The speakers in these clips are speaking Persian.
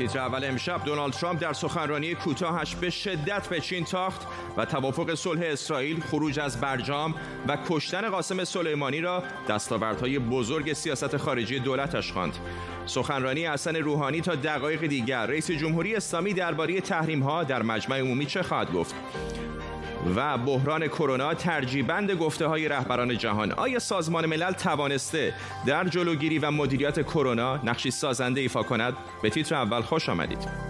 تیتر اول امشب دونالد ترامپ در سخنرانی کوتاهش به شدت به چین تاخت و توافق صلح اسرائیل خروج از برجام و کشتن قاسم سلیمانی را دستاوردهای بزرگ سیاست خارجی دولتش خواند. سخنرانی حسن روحانی تا دقایق دیگر. رئیس جمهوری اسلامی درباره تحریم ها در مجمع عمومی چه خواهد گفت؟ و بحران کرونا ترجیبند گفته های رهبران جهان. آیا سازمان ملل توانسته در جلوگیری و مدیریت کرونا نقشی سازنده ایفا کند؟ به تیتر اول خوش آمدید.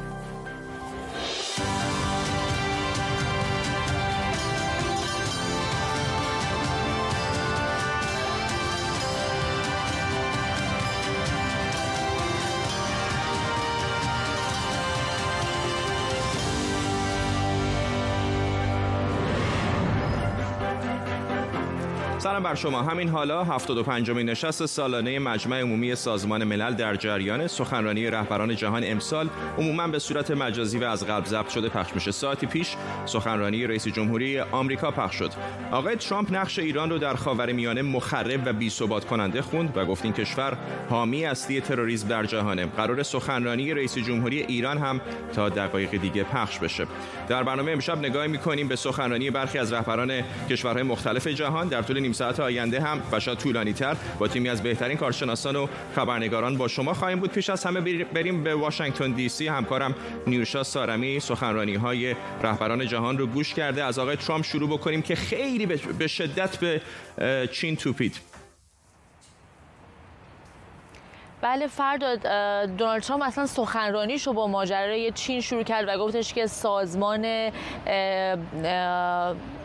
سلام بر شما. همین حالا 75 مین نشست سالانه مجمع عمومی سازمان ملل در جریان سخنرانی رهبران جهان امسال عموما به صورت مجازی و از قبل ضبط شده پخش میشه ساعتی پیش سخنرانی رئیس جمهوری آمریکا پخش شد. آقای ترامپ نقش ایران رو در خاورمیانه مخرب و بی‌ثبات کننده خوند و گفت این کشور حامی اصلی تروریسم در جهانه. قرار سخنرانی رئیس جمهوری ایران هم تا دقایق دیگه پخش بشه. در برنامه امشب نگاه می‌کنیم به سخنرانی برخی از رهبران کشورهای مختلف جهان. در طول نیم ساعت آینده هم و شاید طولانی تر با تیمی از بهترین کارشناسان و خبرنگاران با شما خواهیم بود. پیش از همه بریم به واشنگتن دی سی. همکارم نیوشا سارمی سخنرانی های رهبران جهان رو گوش کرده. از آقای ترامپ شروع بکنیم که خیلی به شدت به چین توپید. بله فرداد دونالد ترامپ اصلا سخنرانیش رو با ماجرای چین شروع کرد و گفتش که سازمان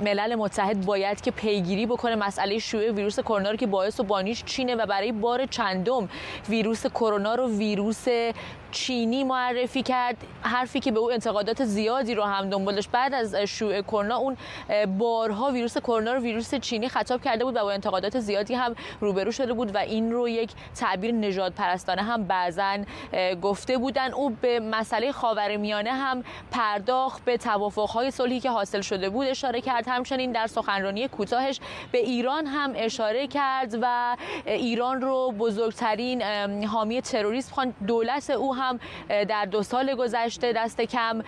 ملل متحد باید که پیگیری بکنه مسئله شیوع ویروس کرونا رو که باعث و بانیش چینه و برای بار چندم ویروس کرونا رو ویروس چینی معرفی کرد. حرفی که به او انتقادات زیادی رو هم دنبالش. بعد از شیوع کرونا اون بارها ویروس کرونا رو ویروس چینی خطاب کرده بود و با انتقادات زیادی هم روبرو شده بود و این رو یک تعبیر نژاد پرستانه هم بعضا گفته بودن. او به مسئله خاورمیانه هم پرداخت. به توافقهای صلحی که حاصل شده بود اشاره کرد. همچنین در سخنرانی کوتاهش به ایران هم اشاره کرد و ایران رو بزرگترین حامی تروریسم خواند دولت او هم در دو سال گذشته دست کم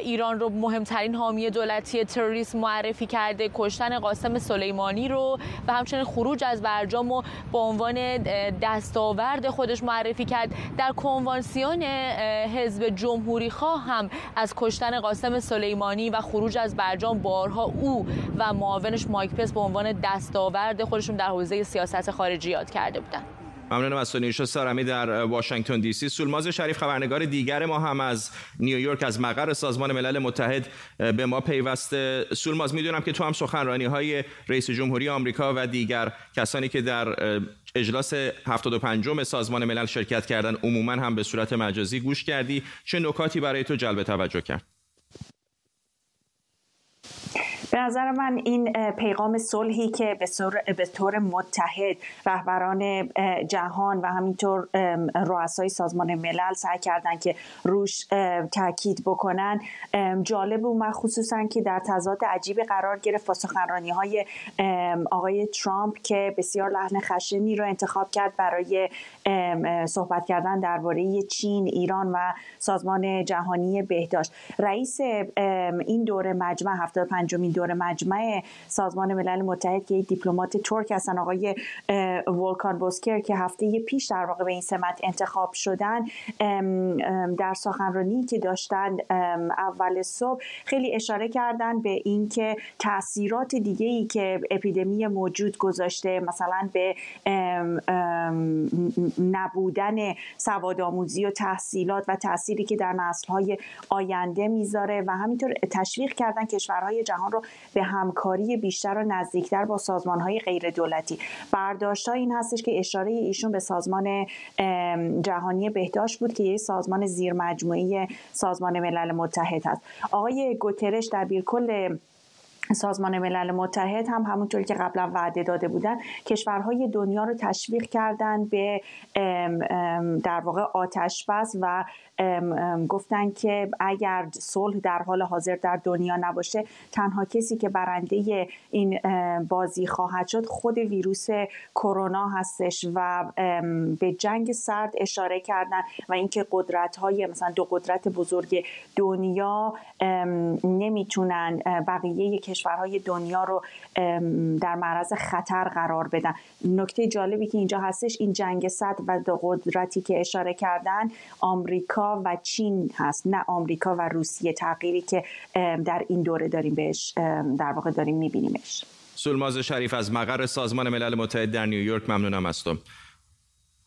ایران رو مهمترین حامی دولتی تروریسم معرفی کرده کشتن قاسم سلیمانی رو و همچنین خروج از برجام و به عنوان دستاورد خودش معرفی کرد در کنوانسیون حزب جمهوری خواه هم از کشتن قاسم سلیمانی و خروج از برجام بارها او و معاونش مایک پس به عنوان دستاورد خودشون در حوزه سیاست خارجی یاد کرده بودند. ممنونم از سونیشو سارمی در واشنگتن دی سی. سولماز شریف خبرنگار دیگر ما هم از نیویورک از مقر سازمان ملل متحد به ما پیوسته. سولماز می‌دونم که تو هم سخنرانی های رئیس جمهوری آمریکا و دیگر کسانی که در اجلاس 75 سازمان ملل شرکت کردن عموما هم به صورت مجازی گوش کردی. چه نکاتی برای تو جلب توجه کرد؟ به نظر من این پیغام صلحی که به طور متحد رهبران جهان و همینطور رؤسای سازمان ملل سعی کردن که روش تاکید بکنن جالب و خصوصا که در تضاد عجیب قرار گرفت با سخنرانی های آقای ترامپ که بسیار لحن خشنی رو انتخاب کرد برای صحبت کردن درباره چین ایران و سازمان جهانی بهداشت. رئیس این دوره مجمع 75 دور مجمع سازمان ملل متحد که یک دیپلمات ترک هستن آقای ولکان بوسکر که هفته پیش در واقع به این سمت انتخاب شدن در سخنرانی که داشتن اول صبح خیلی اشاره کردن به اینکه تاثیرات دیگه ای که اپیدمی موجود گذاشته مثلا به نبودن سواد آموزی و تحصیلات و تأثیری که در نسلهای آینده می‌ذاره و همینطور تشویق کردن کشورهای جهان رو به همکاری بیشتر و نزدیکتر با سازمان های غیر دولتی برداشت این هستش که اشاره ایشون به سازمان جهانی بهداشت بود که یک سازمان زیر مجموعه سازمان ملل متحد هست. آقای گوترش در بیرکل سازمان ملل متحد هم همونطور که قبلا وعده داده بودن کشورهای دنیا رو تشویق کردن به در واقع آتش بس و گفتن که اگر صلح در حال حاضر در دنیا نباشه تنها کسی که برنده این بازی خواهد شد خود ویروس کرونا هستش و به جنگ سرد اشاره کردن و اینکه قدرت های مثلا دو قدرت بزرگ دنیا نمی‌تونن بقیه کشورهای دنیا رو در معرض خطر قرار بدن. نکته جالبی که اینجا هستش این جنگ سرد و دو قدرتی که اشاره کردن آمریکا و چین هست نه آمریکا و روسیه. تغییری که در این دوره داریم بهش در واقع داریم میبینیمش. سولماز شریف از مقر سازمان ملل متحد در نیویورک ممنونم هستم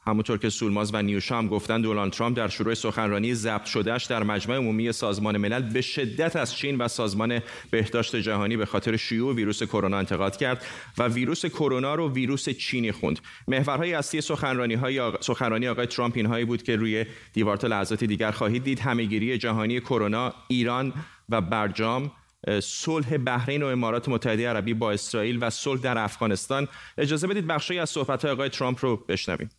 همونطور که سولماز و نیوشا هم گفتن دونالد ترامپ در شروع سخنرانی ضبط شدهش در مجمع عمومی سازمان ملل به شدت از چین و سازمان بهداشت جهانی به خاطر شیوع ویروس کرونا انتقاد کرد و ویروس کرونا رو ویروس چینی خوند. محورهای اصلی سخنرانی های آق... سخنرانی آقای ترامپ اینهایی بود که روی دیوارت لحظات دیگر خواهید دید. همهگیری جهانی کرونا ایران و برجام صلح بحرین و امارات متحده عربی با اسرائیل و صلح در افغانستان. اجازه بدید بخشی از صحبت آقای ترامپ رو بشنویم.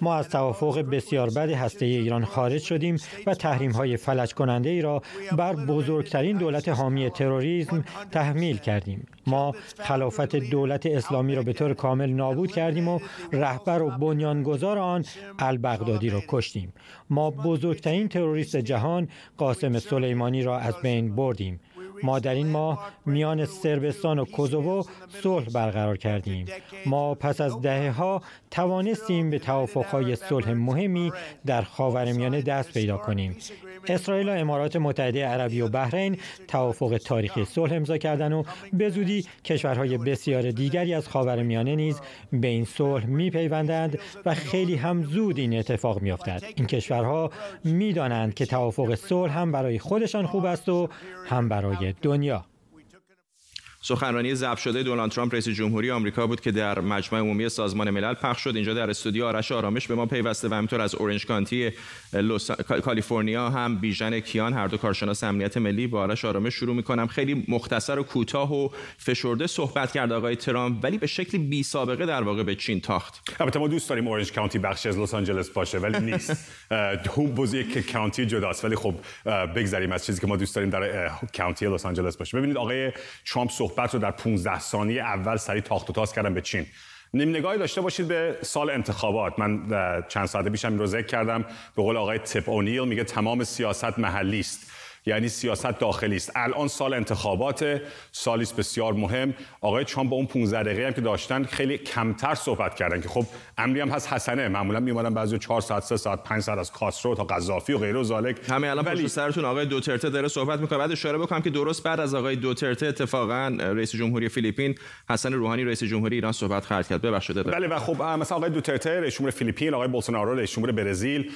ما از توافق بسیار بد هسته ایران خارج شدیم و تحریم های فلج کننده ای را بر بزرگترین دولت حامی تروریسم تحمیل کردیم. ما خلافت دولت اسلامی را به طور کامل نابود کردیم و رهبر و بنیانگذار آن البغدادی را کشتیم. ما بزرگترین تروریست جهان قاسم سلیمانی را از بین بردیم. ما در این ماه میان سربستان و کوزوو صلح برقرار کردیم. ما پس از دهه ها توانستیم به توافقهای صلح مهمی در خاورمیانه دست پیدا کنیم. اسرائیل و امارات متحده عربی و بحرین توافق تاریخی صلح امضا کردن و به زودی کشورهای بسیار دیگری از خاورمیانه نیز به این صلح میپیوندند و خیلی هم زود این اتفاق میافتد. این کشورها می‌دانند که توافق صلح هم برای خودشان خوب است و هم برای دنیا سخنرانی ضبط شده دونالد ترامپ رئیس جمهوری آمریکا بود که در مجمع عمومی سازمان ملل پخش شد. اینجا در استودیو آرش آرامش به ما پیوسته و همینطور از اورنج کانتی لوس... کالیفرنیا هم بیژن کیان هر دو کارشناس امنیت ملی با آرش آرامش شروع می‌کنم. خیلی مختصر و کوتاه و فشرده صحبت کرد آقای ترامپ ولی به شکلی بی سابقه در واقع به چین تاخت. البته ما دوست داریم اورنج کانتی بخشی از لس آنجلس باشه ولی نیست. دو یک county جداست. ولی خب بگذریم از چیزی که ما دوست داریم در کانتی لس آنجلس باشه. ببینید آقای ترامپ صحبت رو در 15 ثانیه اول سری تاخت و تاز کردن به چین. نیم نگاهی داشته باشید به سال انتخابات. من چند ساعت پیشم رو ذکر کردم. به قول آقای تپ اونیل میگه تمام سیاست محلی است یعنی سیاست داخلی است. الان سال انتخابات سالی است بسیار مهم. آقای ترامپ با اون 15 دقیقه هم که داشتن خیلی کمتر صحبت کردن که خب امری هم هست حسنه. معمولا میومدن بعضی 4 ساعت 3 ساعت 5 ساعت از کاسترو تا قذافی و غیره و ذالک همه الان ولی... پشت سرتون آقای دوترته داره صحبت می‌کنه. بعد اشاره بکنم که درست بعد از آقای دوترته اتفاقا رئیس جمهوری فیلیپین حسن روحانی رئیس جمهوری ایران صحبت خرد کرد. ببخشید بله و خب مثلا آقای دوترته رئیس جمهور فیلیپین آقای بولسونارو رئیس جمهور برزیل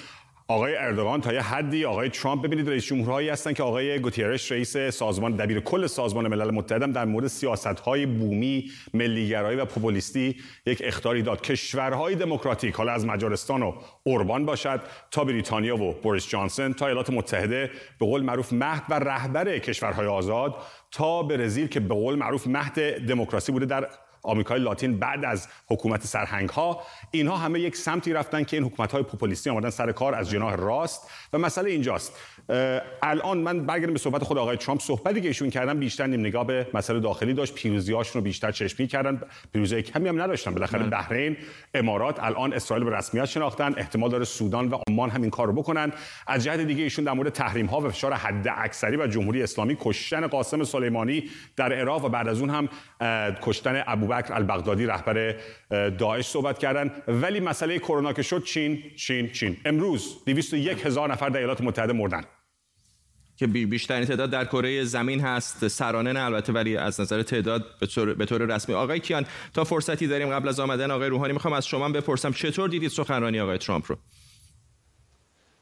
آقای اردوغان تا یه حدی آقای ترامپ ببینید رئیس جمهورهایی هستن که آقای گوتیرش رئیس سازمان دبیر کل سازمان ملل متحد در مورد سیاست‌های بومی، ملیگرایی و پوپولیستی یک اختاری داد. کشورهای دموکراتیک حالا از مجارستان و اوربان باشد تا بریتانیا و بوریس جانسون تا ایالات متحده به قول معروف مهد و رهبر کشورهای آزاد تا برزیل که به قول معروف مهد دموکراسی بوده در آمریکای لاتین بعد از حکومت سرهنگ ها اینها همه یک سمتی رفتن که این حکومت های پوپولیستی آمدن سر کار از جناح راست. و مسئله اینجاست. الان من برگردم به صحبت خود آقای ترامپ. صحبتی که ایشون کردن بیشتر نیم نگاه به مسئله داخلی داشت. پیروزیاشون رو بیشتر چشمی کردن. پیروزی کمی هم نداشتن. بالاخره بحرین امارات الان اسرائیل به رسمیت شناختن. احتمال داره سودان و عمان هم این کار رو بکنن. از جهت دیگه ایشون در مورد تحریم ها و فشار حد اکثری و جمهوری اسلامی کشتن قاسم سلیمانی در عراق و بعد از اون هم کشتن ابوبکر البغدادی رهبر داعش صحبت کردن. ولی مسئله کرونا که شد چین چین چین. امروز 201 هزار نفر در ایالات متحده مردن. که بیشترین تعداد در کره زمین هست. سرانه نه البته ولی از نظر تعداد به طور, به طور رسمی. آقای کیان تا فرصتی داریم قبل از آمدن آقای روحانی می‌خوام از شما بپرسم چطور دیدید سخنرانی آقای ترامپ رو؟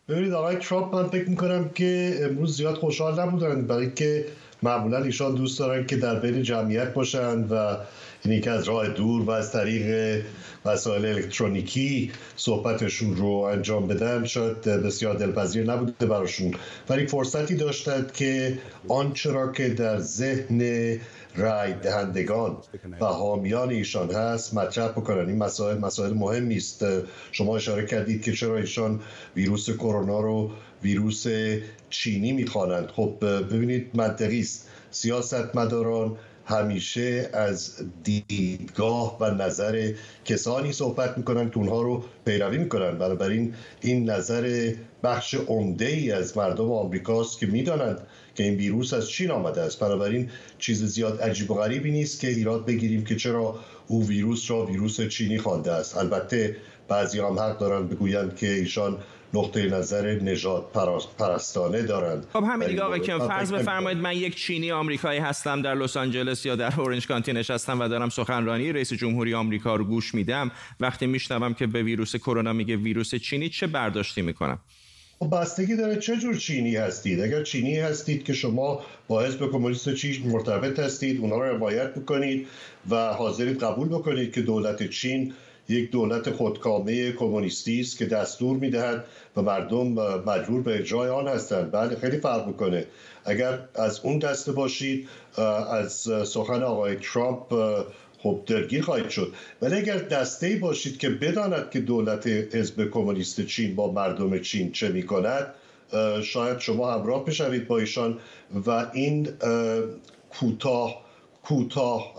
ببینید آقای ترامپ من فکر می‌کنم که امروز زیاد خوشحال نبودن برای که معمولا ایشان دوست دارن که در بین جمعیت باشند و اینی که از راه دور و از طریق وسایل الکترونیکی صحبتشون رو انجام بدن شاید بسیار دلپذیر نبوده براشون. ولی فرصتی داشتند که آنچه را که در ذهن رای دهندگان و حامیان ایشان هست مطرح بکنن. این مسائل مسائل مهمی است. شما اشاره کردید که چرا ایشان ویروس کرونا رو ویروس چینی می‌خوانند. خب ببینید منطقی است. سیاستمداران همیشه از دیدگاه و نظر کسانی صحبت می‌کنن که اونها رو پیروی می‌کنن. بنابراین این نظر بخش عمده ای از مردم آمریکاست که می‌دانند که این ویروس از چین آمده است. بنابراین چیز زیاد عجیب و غریبی نیست که ایراد بگیریم که چرا او ویروس را ویروس چینی خوانده است. البته بعضی هم حق دارند بگویند که ایشان نقطه نظر نجات پرستانه دارند. خب همین دیگه آقای کم فرض بفرمایید من یک چینی آمریکایی هستم در لس آنجلس یا در اورنج کانتی نشستم و دارم سخنرانی رئیس جمهوری آمریکا رو گوش میدم. وقتی میشنوم که به ویروس کرونا میگه ویروس چینی چه برداشتی می‌کنم؟ خب بستگی داره چه جور چینی هستید. اگر چینی هستید که شما با حزب کمونیست چین مرتبط هستید اونها رو حمایت بکنید و حاضرید قبول بکنید که دولت چین یک دولت خودکامه کمونیستی است که دستور می‌دهد و مردم مجبور به اجرای آن هستند. بله خیلی فرق می‌کنه. اگر از اون دسته باشید از سخن آقای ترامپ خب درگیر خواهید شد. ولی اگر دسته باشید که بداند که دولت حزب کمونیست چین با مردم چین چه می‌کند شاید شما همراه بشوید با ایشان و این کوتاه کوتاه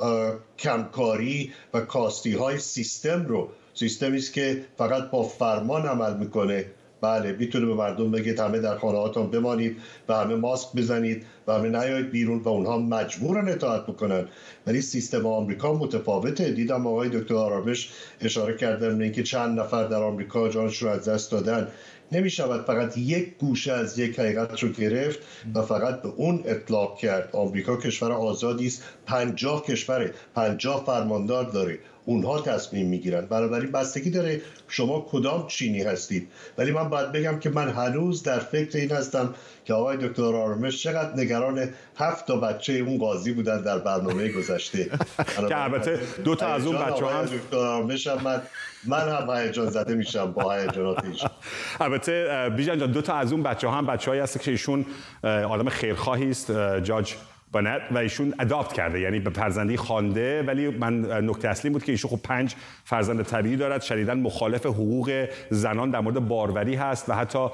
کمکاری و کاستی های سیستم رو. سیستمی است که فقط با فرمان عمل می‌کنه. بله می‌تونه به مردم بگید همه در خانه هاتون بمانید و همه ماسک بزنید و همه نیایید بیرون و اونها مجبورن اطاعت بکنن. ولی سیستم آمریکا متفاوته. دیدم آقای دکتر آرامش اشاره کردن اینکه چند نفر در آمریکا جانشون از دست دادن. نمی شود فقط یک گوشه از یک حقیقت رو گرفت و فقط به اون اطلاق کرد. آمریکا کشور آزادی است. پنجاه کشور پنجاه فرماندار داره. اونها تصمیم می‌گیرن. بنابراین بستگی داره شما کدام چینی هستید. ولی من باید بگم که من هنوز در فکر این هستم که آقای دکتر آرامش چقدر نگران هفت تا بچه اون قاضی بودن در برنامه گذشته. که البته دو تا از اون بچه هم دکتر آرامش هم من من هم هیجان زده میشم با هیجانات ایشون. البته بیژن جان دو تا از اون بچه هم بچه هایی هست که ایشون آدم خیرخواهی است. جاج بانت و ایشون اداپت کرده یعنی به فرزندی خوانده ولی من نکته اصلی بود که ایشون خب پنج فرزند طبیعی دارد شدیدا مخالف حقوق زنان در مورد باروری هست و حتی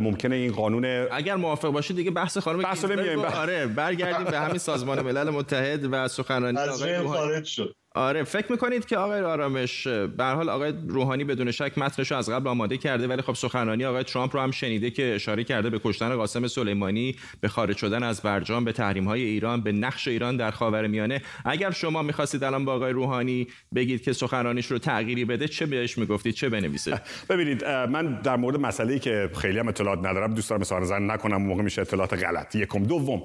ممکنه این قانون اگر موافق باشید دیگه بحث خانم بحث آره برگردیم به همین سازمان ملل متحد و سخنرانی آقای خارج شد. آره فکر می‌کنید که آقای آرامش به حال آقای روحانی بدون شک متنشو از قبل آماده کرده ولی خب سخنرانی آقای ترامپ رو هم شنیده که اشاره کرده به کشتن قاسم سلیمانی به خارج شدن از برجام به تحریم های ایران به نقش ایران در خاورمیانه. اگر شما می‌خواستید الان با آقای روحانی بگید که سخنرانیش رو تغییری بده چه بهش می‌گفتید؟ چه بنویسه؟ ببینید من در مورد مسئله که خیلی هم اطلاعات ندارم دوست دارم نکنم موقع میشه اطلاعات غلط. یکم. دوم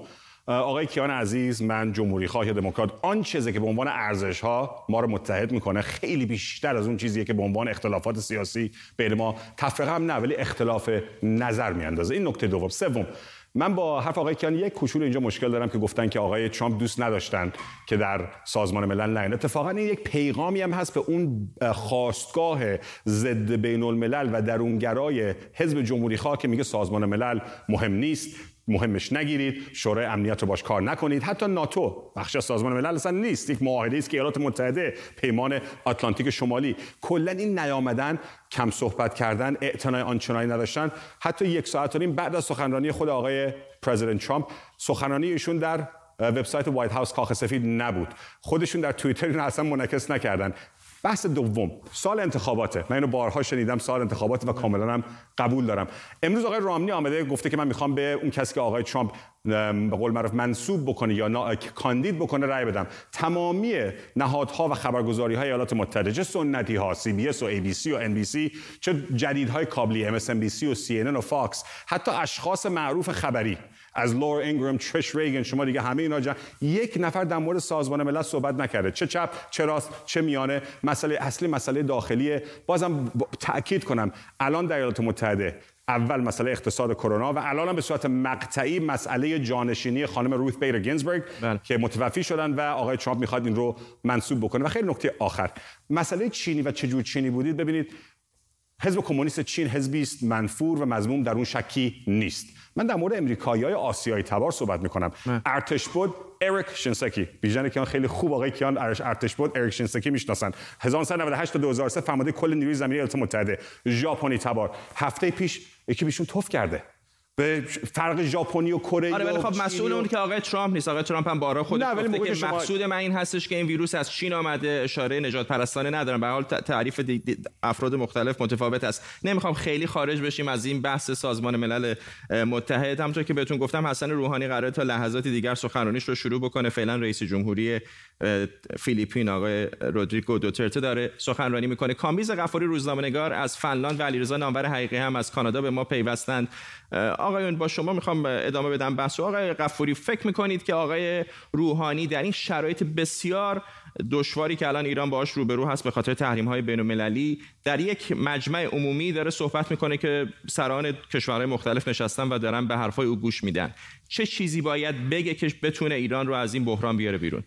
آقای کیان عزیز من جمهوری خواه دموکرات. آن چیزی که به عنوان ارزش ها ما رو متحد می‌کنه خیلی بیشتر از اون چیزیه که به عنوان اختلافات سیاسی بین ما تفرقه هم نه ولی اختلاف نظر میاندازه. این نکته دوم. سوم من با حرف آقای کیان یک کوچولو اینجا مشکل دارم که گفتن که آقای ترامپ دوست نداشتن که در سازمان ملل نه اتفاقا این یک پیغامی هم هست به اون خواستگاه ضد بین الملل و درونگرای حزب جمهوری خواه که میگه سازمان ملل مهم نیست. مهمش نگیرید شورای امنیت رو باش کار نکنید. حتی ناتو بخش از سازمان ملل اصلا نیست. یک معاهده است که ایالات متحده پیمان آتلانتیک شمالی. کلا این نیامدن کم صحبت کردن اعتنای آنچنانی نداشتن. حتی یک ساعت و نیم بعد از سخنرانی خود آقای پرزیدنت ترامپ سخنرانی ایشون در وبسایت وایت هاوس کاخ سفید نبود. خودشون در توییتر اصلا منعکس نکردن. بحث دوم سال انتخاباته. من اینو بارها شنیدم سال انتخابات و کاملا هم قبول دارم. امروز آقای رامنی آمده گفته که من می‌خوام به اون کسی که آقای ترامپ به قول معروف منصوب بکنه یا نا... کاندید بکنه رأی بدم. تمامی نهادها و خبرگزاری های ایالات متحده چه سنتی ها سی بی اس و ای بی سی و ان بی سی چه جدیدهای کابلی ام اس ام بی سی و سی ان و فاکس حتی اشخاص معروف خبری از لورا اینگرام تریش ریگن شما دیگه همه اینا جا یک نفر در مورد سازمان ملل صحبت نکرده. چه چپ چه راست چه میانه. مسئله اصلی مسئله داخلیه. بازم تاکید کنم. الان در ایالات متحده اول مسئله اقتصاد کرونا و الان به صورت مقطعی مسئله جانشینی خانم روث بیر گینزبرگ بله. که متوفی شدن و آقای ترامپ می‌خواد این رو منصوب بکنه. و خیلی نکته آخر. مسئله چینی و چجور چینی بودید؟ ببینید حزب کمونیست چین حزبی است منفور و مضموم در اون شکی نیست. من در مورد امریکایی های آسیایی تبار صحبت می‌کنم. ارتش بود اریک شینسکی. بیژن کیان خیلی خوب آقای کیان ارتش بود اریک شینسکی می‌شناسن. 1998 تا 2003 فرمانده کل نیروی زمینی ایالات متحده. ژاپنی تبار. هفته پیش یکی بیشون توف کرده. به فرق ژاپنی و کره آره ولی خب مسئول اون که آقای ترامپ نیست. آقای ترامپ هم بارا خود گفته که شما... مقصود من این هستش که این ویروس از چین آمده. اشاره نجات پرستانه ندارم. به حال تعریف دی دی افراد مختلف متفاوت است. نمی‌خوام خیلی خارج بشیم از این بحث سازمان ملل متحد. همونطور که بهتون گفتم حسن روحانی قراره تا لحظات دیگر سخنرانیش رو شروع بکنه. فعلا رئیس جمهوری فیلیپین آقای رودریگو دوترته داره سخنرانی می‌کنه. کامبیز غفاری روزنامه‌نگار از فنلاند و علیرضا نامور حقیقی هم از کانادا به ما پیوستند. آقایون با شما می‌خوام ادامه بدم بحث آقای قفوری فکر می‌کنید که آقای روحانی در این شرایط بسیار دشواری که الان ایران باهاش روبرو هست به خاطر تحریم های بین المللی در یک مجمع عمومی داره صحبت می‌کنه که سران کشورهای مختلف نشستن و دارن به حرفای او گوش میدن. چه چیزی باید بگه که بتونه ایران رو از این بحران بیاره بیرون؟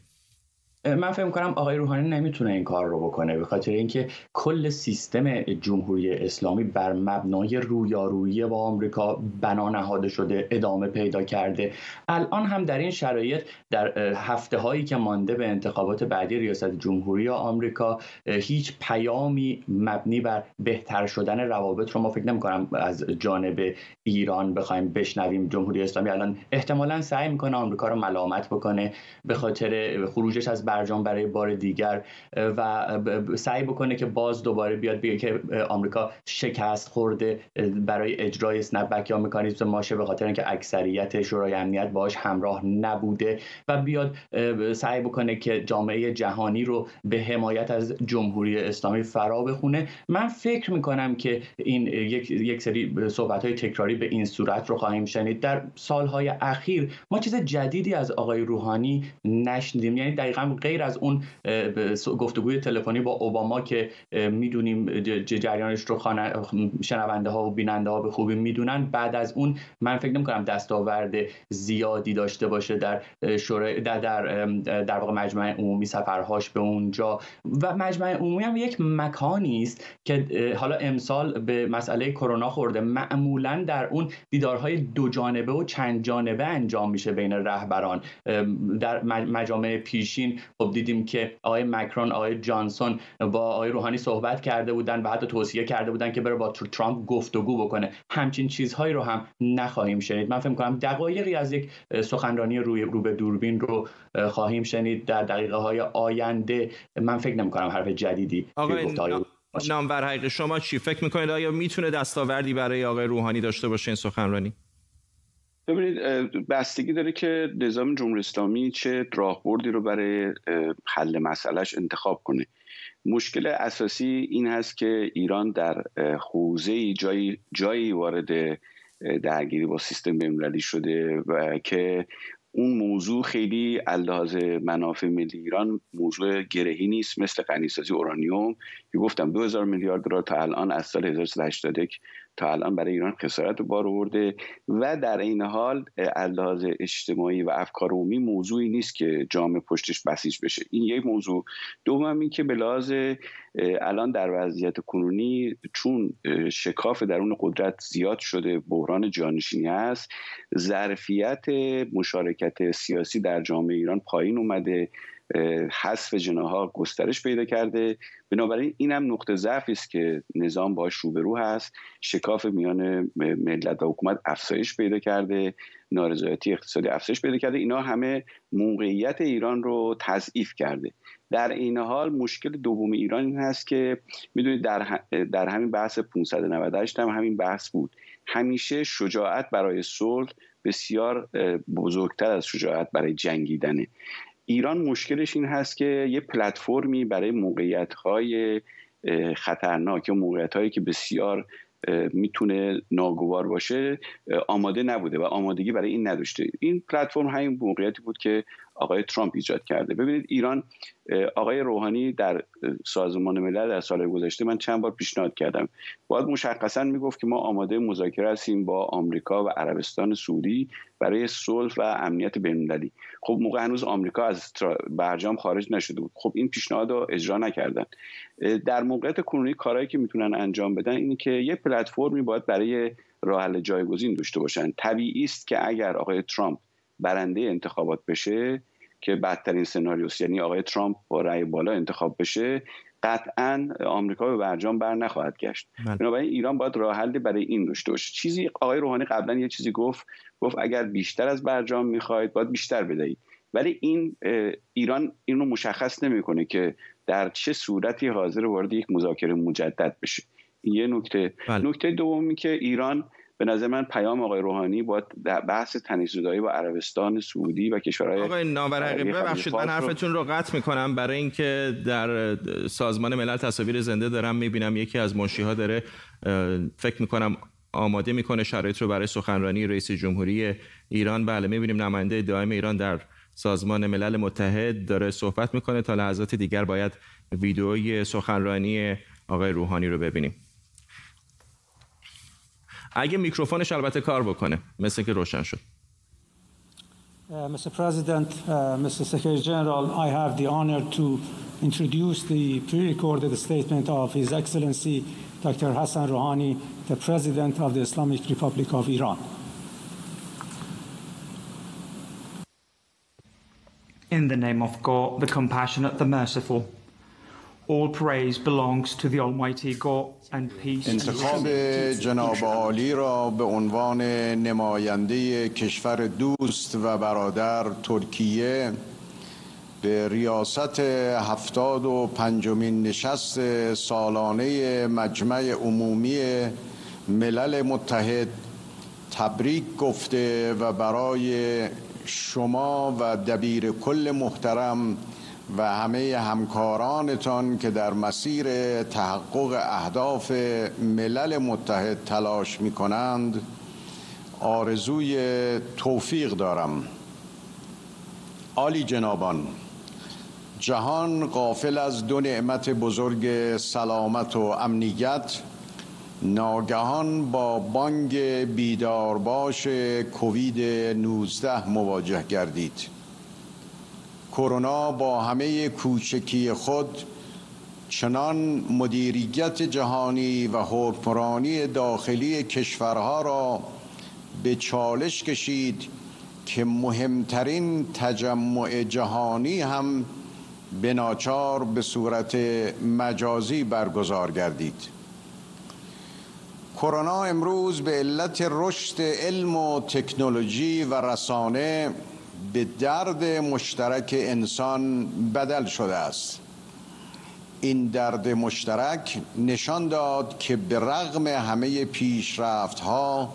من فکر کنم آقای روحانی نمی‌تونه این کار رو بکنه به خاطر اینکه کل سیستم جمهوری اسلامی بر مبنای رویارویی با آمریکا بنا نهاده شده ادامه پیدا کرده. الان هم در این شرایط در هفته هایی که مانده به انتخابات بعدی ریاست جمهوری آمریکا هیچ پیامی مبنی بر بهتر شدن روابط رو ما فکر نمی کنم از جانب ایران بخوایم بشنویم. جمهوری اسلامی الان احتمالا سعی می‌کنه آمریکا رو ملامت بکنه به خاطر خروجش از برجام برای بار دیگر و سعی بکنه که باز دوباره بیاد بگه که آمریکا شکست خورده برای اجرای اسنپ یا مکانیزم ماشه به خاطر اینکه اکثریت شورای امنیت باش همراه نبوده و بیاد سعی بکنه که جامعه جهانی رو به حمایت از جمهوری اسلامی فرا بخونه. من فکر می‌کنم که این یک, یک سری صحبت های تکراری به این صورت رو خواهیم شنید. در سالهای اخیر ما چیز جدیدی از آقای روحانی نشنیدیم. یعنی دقیقا غیر از اون گفتگوی تلفنی با اوباما که می‌دونیم جریانش رو شنونده ها و بیننده ها به خوبی می‌دونن. بعد از اون من فکر نمی کنم دستاورد زیادی داشته باشه در شورای در در, در واقع مجمع عمومی سفرهاش به اونجا. و مجمع عمومی هم یک مکانی است که حالا امسال به مسئله کرونا خورده. معمولا در اون دیدارهای دو جانبه و چند جانبه انجام میشه بین رهبران. در مجامع پیشین خب دیدیم که آقای مکرون آقای جانسون با آقای روحانی صحبت کرده بودن و حتی توصیه کرده بودن که بره با ترامپ گفتگو بکنه. همچین چیزهایی رو هم نخواهیم شنید. من فکر کنم دقایقی از یک سخنرانی روی رو به دوربین رو خواهیم شنید. در دقیقه های آینده من فکر نمی کنم حرف جدیدی آقای نامور حقیقی شما چی؟ فکر می‌کنید آیا می‌تونه دستاوردی برای آقای روحانی داشته باشه این سخنرانی؟ ببینید بستگی داره که نظام جمهوری اسلامی چه راهبردی رو برای حل مسئلهش انتخاب کنه. مشکل اساسی این هست که ایران در حوزه جایی جایی وارد درگیری با سیستم بین‌المللی شده و که اون موضوع خیلی لحاظ منافع ملی ایران موضوع گرهی نیست مثل غنیسازی اورانیوم که گفتم 2000 میلیارد دلار تا الان از سال 1381 تا الان برای ایران خسارت بار آورده و در این حال لحاظ اجتماعی و افکار عمومی موضوعی نیست که جامعه پشتش بسیج بشه. این یک موضوع. دوم این که به لحاظ الان در وضعیت کنونی چون شکاف درون قدرت زیاد شده بحران جانشینی است ظرفیت مشارکت سیاسی در جامعه ایران پایین اومده حذف جناها گسترش پیدا کرده. بنابراین این هم نقطه ضعفی است که نظام باش روبرو هست. شکاف میان ملت و حکومت افزایش پیدا کرده. نارضایتی اقتصادی افزایش پیدا کرده. اینا همه موقعیت ایران رو تضعیف کرده. در این حال مشکل دوم ایران این هست که می‌دونید در, در همین بحث 598 هم همین بحث بود. همیشه شجاعت برای صلح بسیار بزرگتر از شجاعت برای جنگیدنه. ایران مشکلش این هست که یه پلتفرمی برای موقعیت های خطرناک یا موقعیت هایی که بسیار می‌تونه ناگوار باشه آماده نبوده و آمادگی برای این نداشته. این پلتفرم همین موقعیتی بود که آقای ترامپ ایجاد کرده. ببینید ایران آقای روحانی در سازمان ملل در سال گذشته من چند بار پیشنهاد کردم. باید مشخصا می‌گفت که ما آماده مذاکره هستیم با آمریکا و عربستان سعودی برای صلح و امنیت بین‌المللی خب موقع هنوز آمریکا از برجام خارج نشده بود. خب این پیشنهاد رو اجرا نکردن. در موقعیت کنونی کارهایی که می‌تونن انجام بدن اینه که یه پلتفرمی باید برای راه حل جایگزین داشته باشن. طبیعی است که اگر آقای ترامپ برنده انتخابات بشه که بدترین سناریوس یعنی آقای ترامپ با رأی بالا انتخاب بشه قطعا آمریکا به برجام بر نخواهد گشت. بله. بنابراین ایران باید راه حلی برای این داشته باشه. چیزی آقای روحانی قبلا یه چیزی گفت گفت اگر بیشتر از برجام می‌خواید باید بیشتر بدهید. ولی این ایران این رو مشخص نمی‌کنه که در چه صورتی حاضر وارد یک مذاکره مجدد بشه. این یه نکته. بله. نکته دومی که ایران به نظر من پیام آقای روحانی با بحث تنیزودایی با عربستان سعودی و کشورهای آقای ناورقی ببخشید من حرفتون رو قطع می‌کنم. برای اینکه در سازمان ملل تصاویر زنده دارم می‌بینم یکی از منشیها داره فکر می‌کنم آماده می‌کنه شرایط رو برای سخنرانی رئیس جمهوری ایران. بله می‌بینیم نماینده دائم ایران در سازمان ملل متحد داره صحبت می‌کنه تا لحظات دیگر باید ویدئوی سخنرانی آقای روحانی رو ببینیم. اگه میکروفونش البته کار بکنه مثل که روشن شد Uh, Mr. President, uh, Mr. Secretary General, I have the honor to introduce the pre-recorded statement of His Excellency Dr. Hassan Rouhani, the President of the Islamic Republic of Iran. In the name of God, the compassionate, the merciful, all praise belongs to the Almighty God and peace انتخاب جناب عالی را به عنوان نماینده کشور دوست و برادر ترکیه به ریاست هفتاد و پنجمین نشست سالانه مجمع عمومی ملل متحد تبریک گفته و برای شما و دبیر کل محترم و همه همکارانتان که در مسیر تحقق اهداف ملل متحد تلاش می کنند آرزوی توفیق دارم. عالی جنابان جهان قافل از دو نعمت بزرگ سلامت و امنیت ناگهان با بانگ بیدارباش کووید 19 مواجه گردید. کرونا با همه کوچکی خود چنان مدیریت جهانی و حکمرانی داخلی کشورها را به چالش کشید که مهمترین تجمع جهانی هم به ناچار به صورت مجازی برگزار گردید. کرونا امروز به علت رشد علم و تکنولوژی و رسانه به درد مشترک انسان بدل شده است. این درد مشترک نشان داد که به رغم همه پیشرفت ها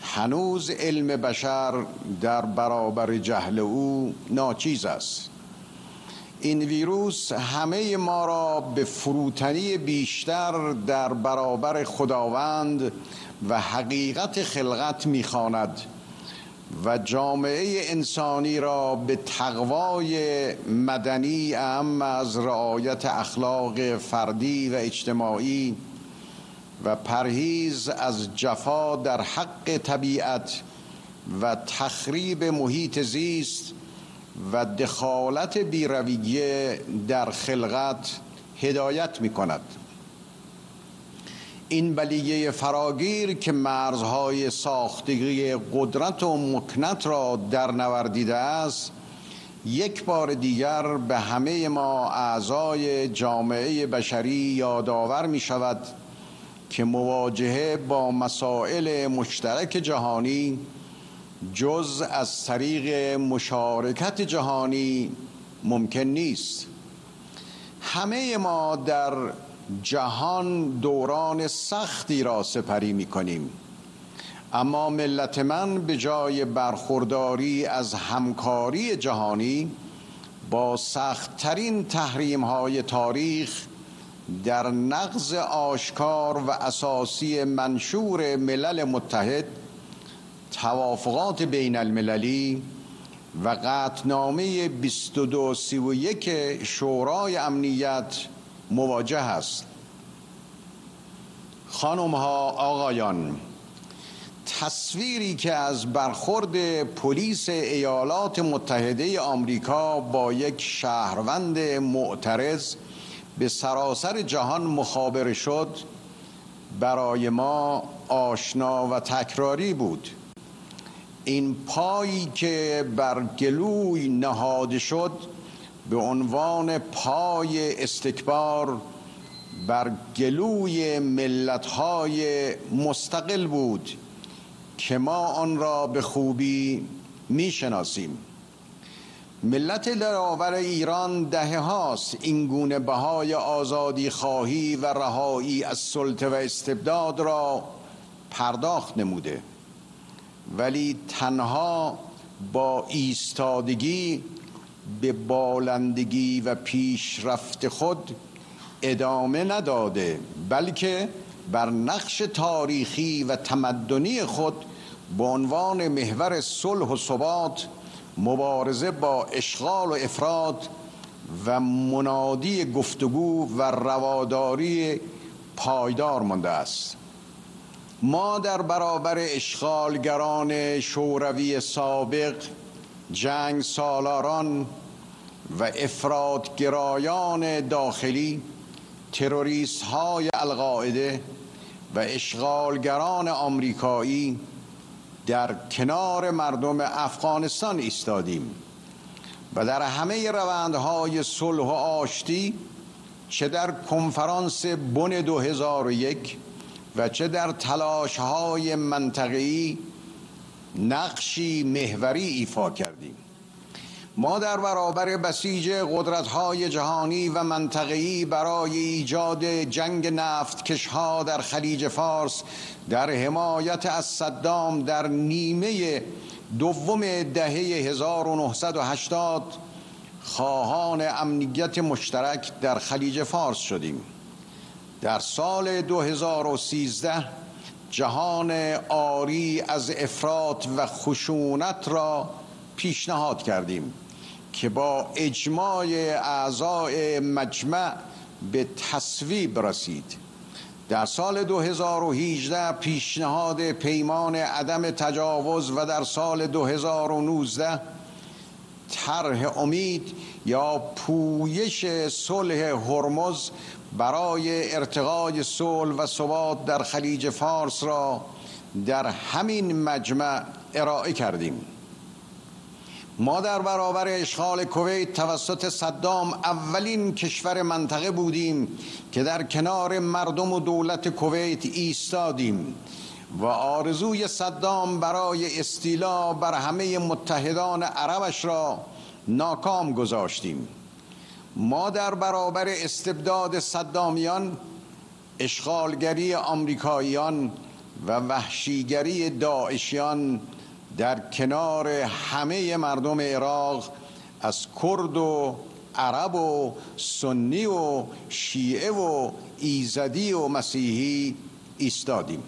هنوز علم بشر در برابر جهل او ناچیز است. این ویروس همه ما را به فروتنی بیشتر در برابر خداوند و حقیقت خلقت می‌خواند. و جامعه انسانی را به تقوای مدنی اهم از رعایت اخلاق فردی و اجتماعی و پرهیز از جفا در حق طبیعت و تخریب محیط زیست و دخالت بیرویه در خلقت هدایت می کند این بلیه فراگیر که مرزهای ساختگی قدرت و مکنت را در نوردیده است یک بار دیگر به همه ما اعضای جامعه بشری یادآور می شود که مواجهه با مسائل مشترک جهانی جز از طریق مشارکت جهانی ممکن نیست. همه ما در جهان دوران سختی را سپری می کنیم اما ملت من به جای برخورداری از همکاری جهانی با سختترین تحریم های تاریخ در نقض آشکار و اساسی منشور ملل متحد توافقات بین المللی و قطنامه 2231 شورای امنیت مواجه است خانم ها آقایان تصویری که از برخورد پلیس ایالات متحده آمریکا با یک شهروند معترض به سراسر جهان مخابره شد برای ما آشنا و تکراری بود. این پایی که بر گلوی نهاده شد به عنوان پای استکبار بر گلوی ملتهای مستقل بود که ما آن را به خوبی می‌شناسیم. ملت دراور ایران دهه هاست این گونه بهای آزادی خواهی و رهایی از سلطه و استبداد را پرداخت نموده. ولی تنها با ایستادگی به بالندگی و پیشرفت خود ادامه نداده بلکه بر نقش تاریخی و تمدنی خود به عنوان محور صلح و ثبات مبارزه با اشغال و افراد و منادی گفتگو و رواداری پایدار مانده است. ما در برابر اشغالگران شوروی سابق جنگ سالاران و افرادگرایان داخلی تروریست های القاعده و اشغالگران آمریکایی در کنار مردم افغانستان ایستادیم و در همه روندهای صلح و آشتی چه در کنفرانس بن 2001 و چه در تلاش های منطقی نقشی محوری ایفا کردیم. ما در برابر بسیج قدرت های جهانی و منطقی برای ایجاد جنگ نفت کشها در خلیج فارس در حمایت از صدام در نیمه دوم دهه 1980 خواهان امنیت مشترک در خلیج فارس شدیم. در سال 2013 جهان آری از افراد و خشونت را پیشنهاد کردیم که با اجماع اعضای مجمع به تصویب رسید. در سال 2018 پیشنهاد پیمان عدم تجاوز و در سال 2019 طرح امید یا پویش صلح هرمز برای ارتقای صلح و ثبات در خلیج فارس را در همین مجمع ارائه کردیم. ما در برابر اشغال کویت توسط صدام اولین کشور منطقه بودیم که در کنار مردم و دولت کویت ایستادیم و آرزوی صدام برای استیلا بر همه متحدان عربش را ناکام گذاشتیم. ما در برابر استبداد صدامیان اشغالگری آمریکاییان و وحشیگری داعشیان در کنار همه مردم عراق از کرد و عرب و سنی و شیعه و ایزدی و مسیحی ایستادیم.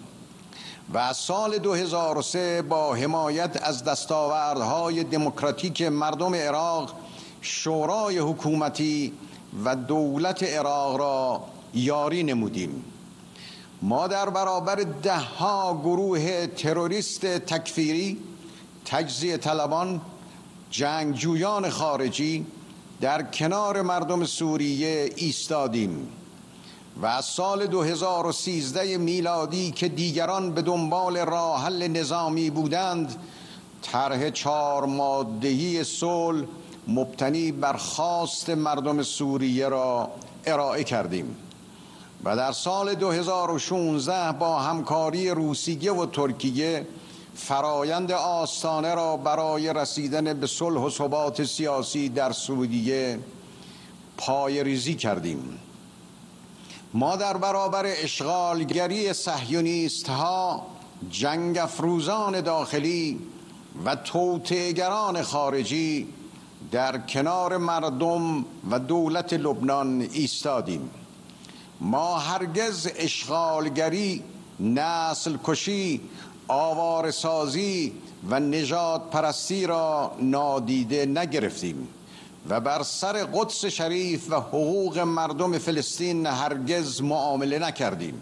و از سال 2003 با حمایت از دستاوردهای دموکراتیک مردم عراق شورای حکومتی و دولت عراق را یاری نمودیم. ما در برابر ده ها گروه تروریست تکفیری تجزیه طلبان جنگجویان خارجی در کنار مردم سوریه ایستادیم و از سال 2013 میلادی که دیگران به دنبال راه حل نظامی بودند طرح چهار مادهی صلح مبتنی بر خواست مردم سوریه را ارائه کردیم و در سال 2016 با همکاری روسیه و ترکیه فرایند آستانه را برای رسیدن به صلح و ثبات سیاسی در سعودیه پای ریزی کردیم. ما در برابر اشغالگری صهیونیست ها جنگ افروزان داخلی و توتگران خارجی در کنار مردم و دولت لبنان ایستادیم. ما هرگز اشغالگری نسل کشی آوارسازی و نجات پرستی را نادیده نگرفتیم و بر سر قدس شریف و حقوق مردم فلسطین هرگز معامله نکردیم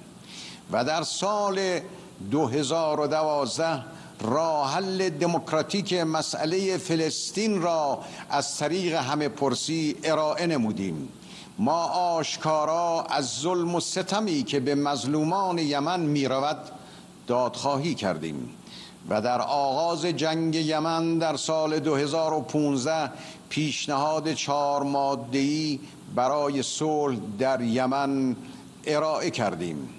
و در سال 2012 راه حل دموکراتیک مسئله فلسطین را از طریق همه پرسی ارائه نمودیم. ما آشکارا از ظلم و ستمی که به مظلومان یمن می رود دادخواهی کردیم و در آغاز جنگ یمن در سال 2015 پیشنهاد چهار مادهی برای صلح در یمن ارائه کردیم.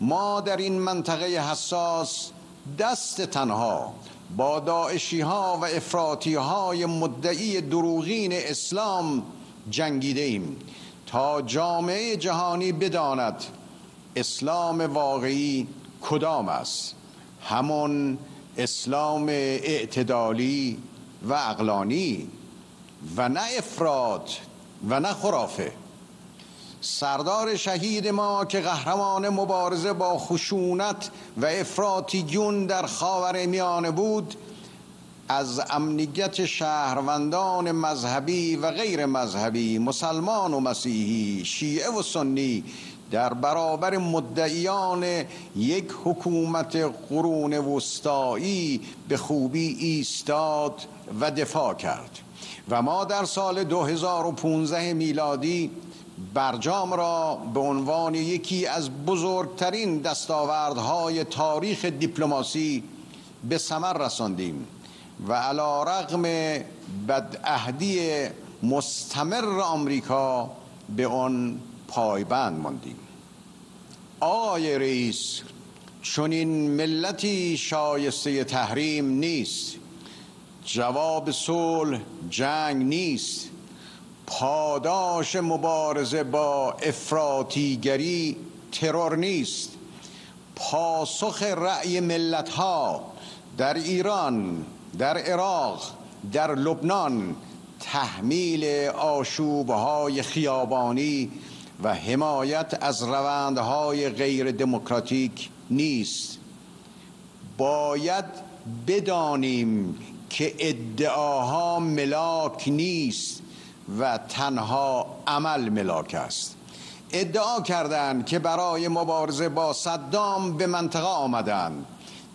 ما در این منطقه حساس دست تنها با داعشی ها و افراطی های مدعی دروغین اسلام جنگیده ایم تا جامعه جهانی بداند اسلام واقعی کدام است. همون اسلام اعتدالی و اقلانی و نه افراد و نه خرافه. سردار شهید ما که قهرمان مبارزه با خشونت و افراطیون در خاور میانه بود از امنیت شهروندان مذهبی و غیر مذهبی مسلمان و مسیحی شیعه و سنی در برابر مدعیان یک حکومت قرون وسطایی به خوبی ایستاد و دفاع کرد. و ما در سال 2015 میلادی برجام را به عنوان یکی از بزرگترین دستاوردهای تاریخ دیپلماسی به ثمر رساندیم و علا رغم بدعهدی مستمر آمریکا به آن پایبند ماندیم. آقای رئیس چون این ملتی شایسته تحریم نیست. جواب صلح جنگ نیست. پاداش مبارزه با افراتیگری ترور نیست. پاسخ رأی ملت ها در ایران در عراق در لبنان تحمیل آشوبهای خیابانی و حمایت از روندهای غیر دموکراتیک نیست. باید بدانیم که ادعاها ملاک نیست. و تنها عمل ملاک است. ادعا کردند که برای مبارزه با صدام به منطقه آمدند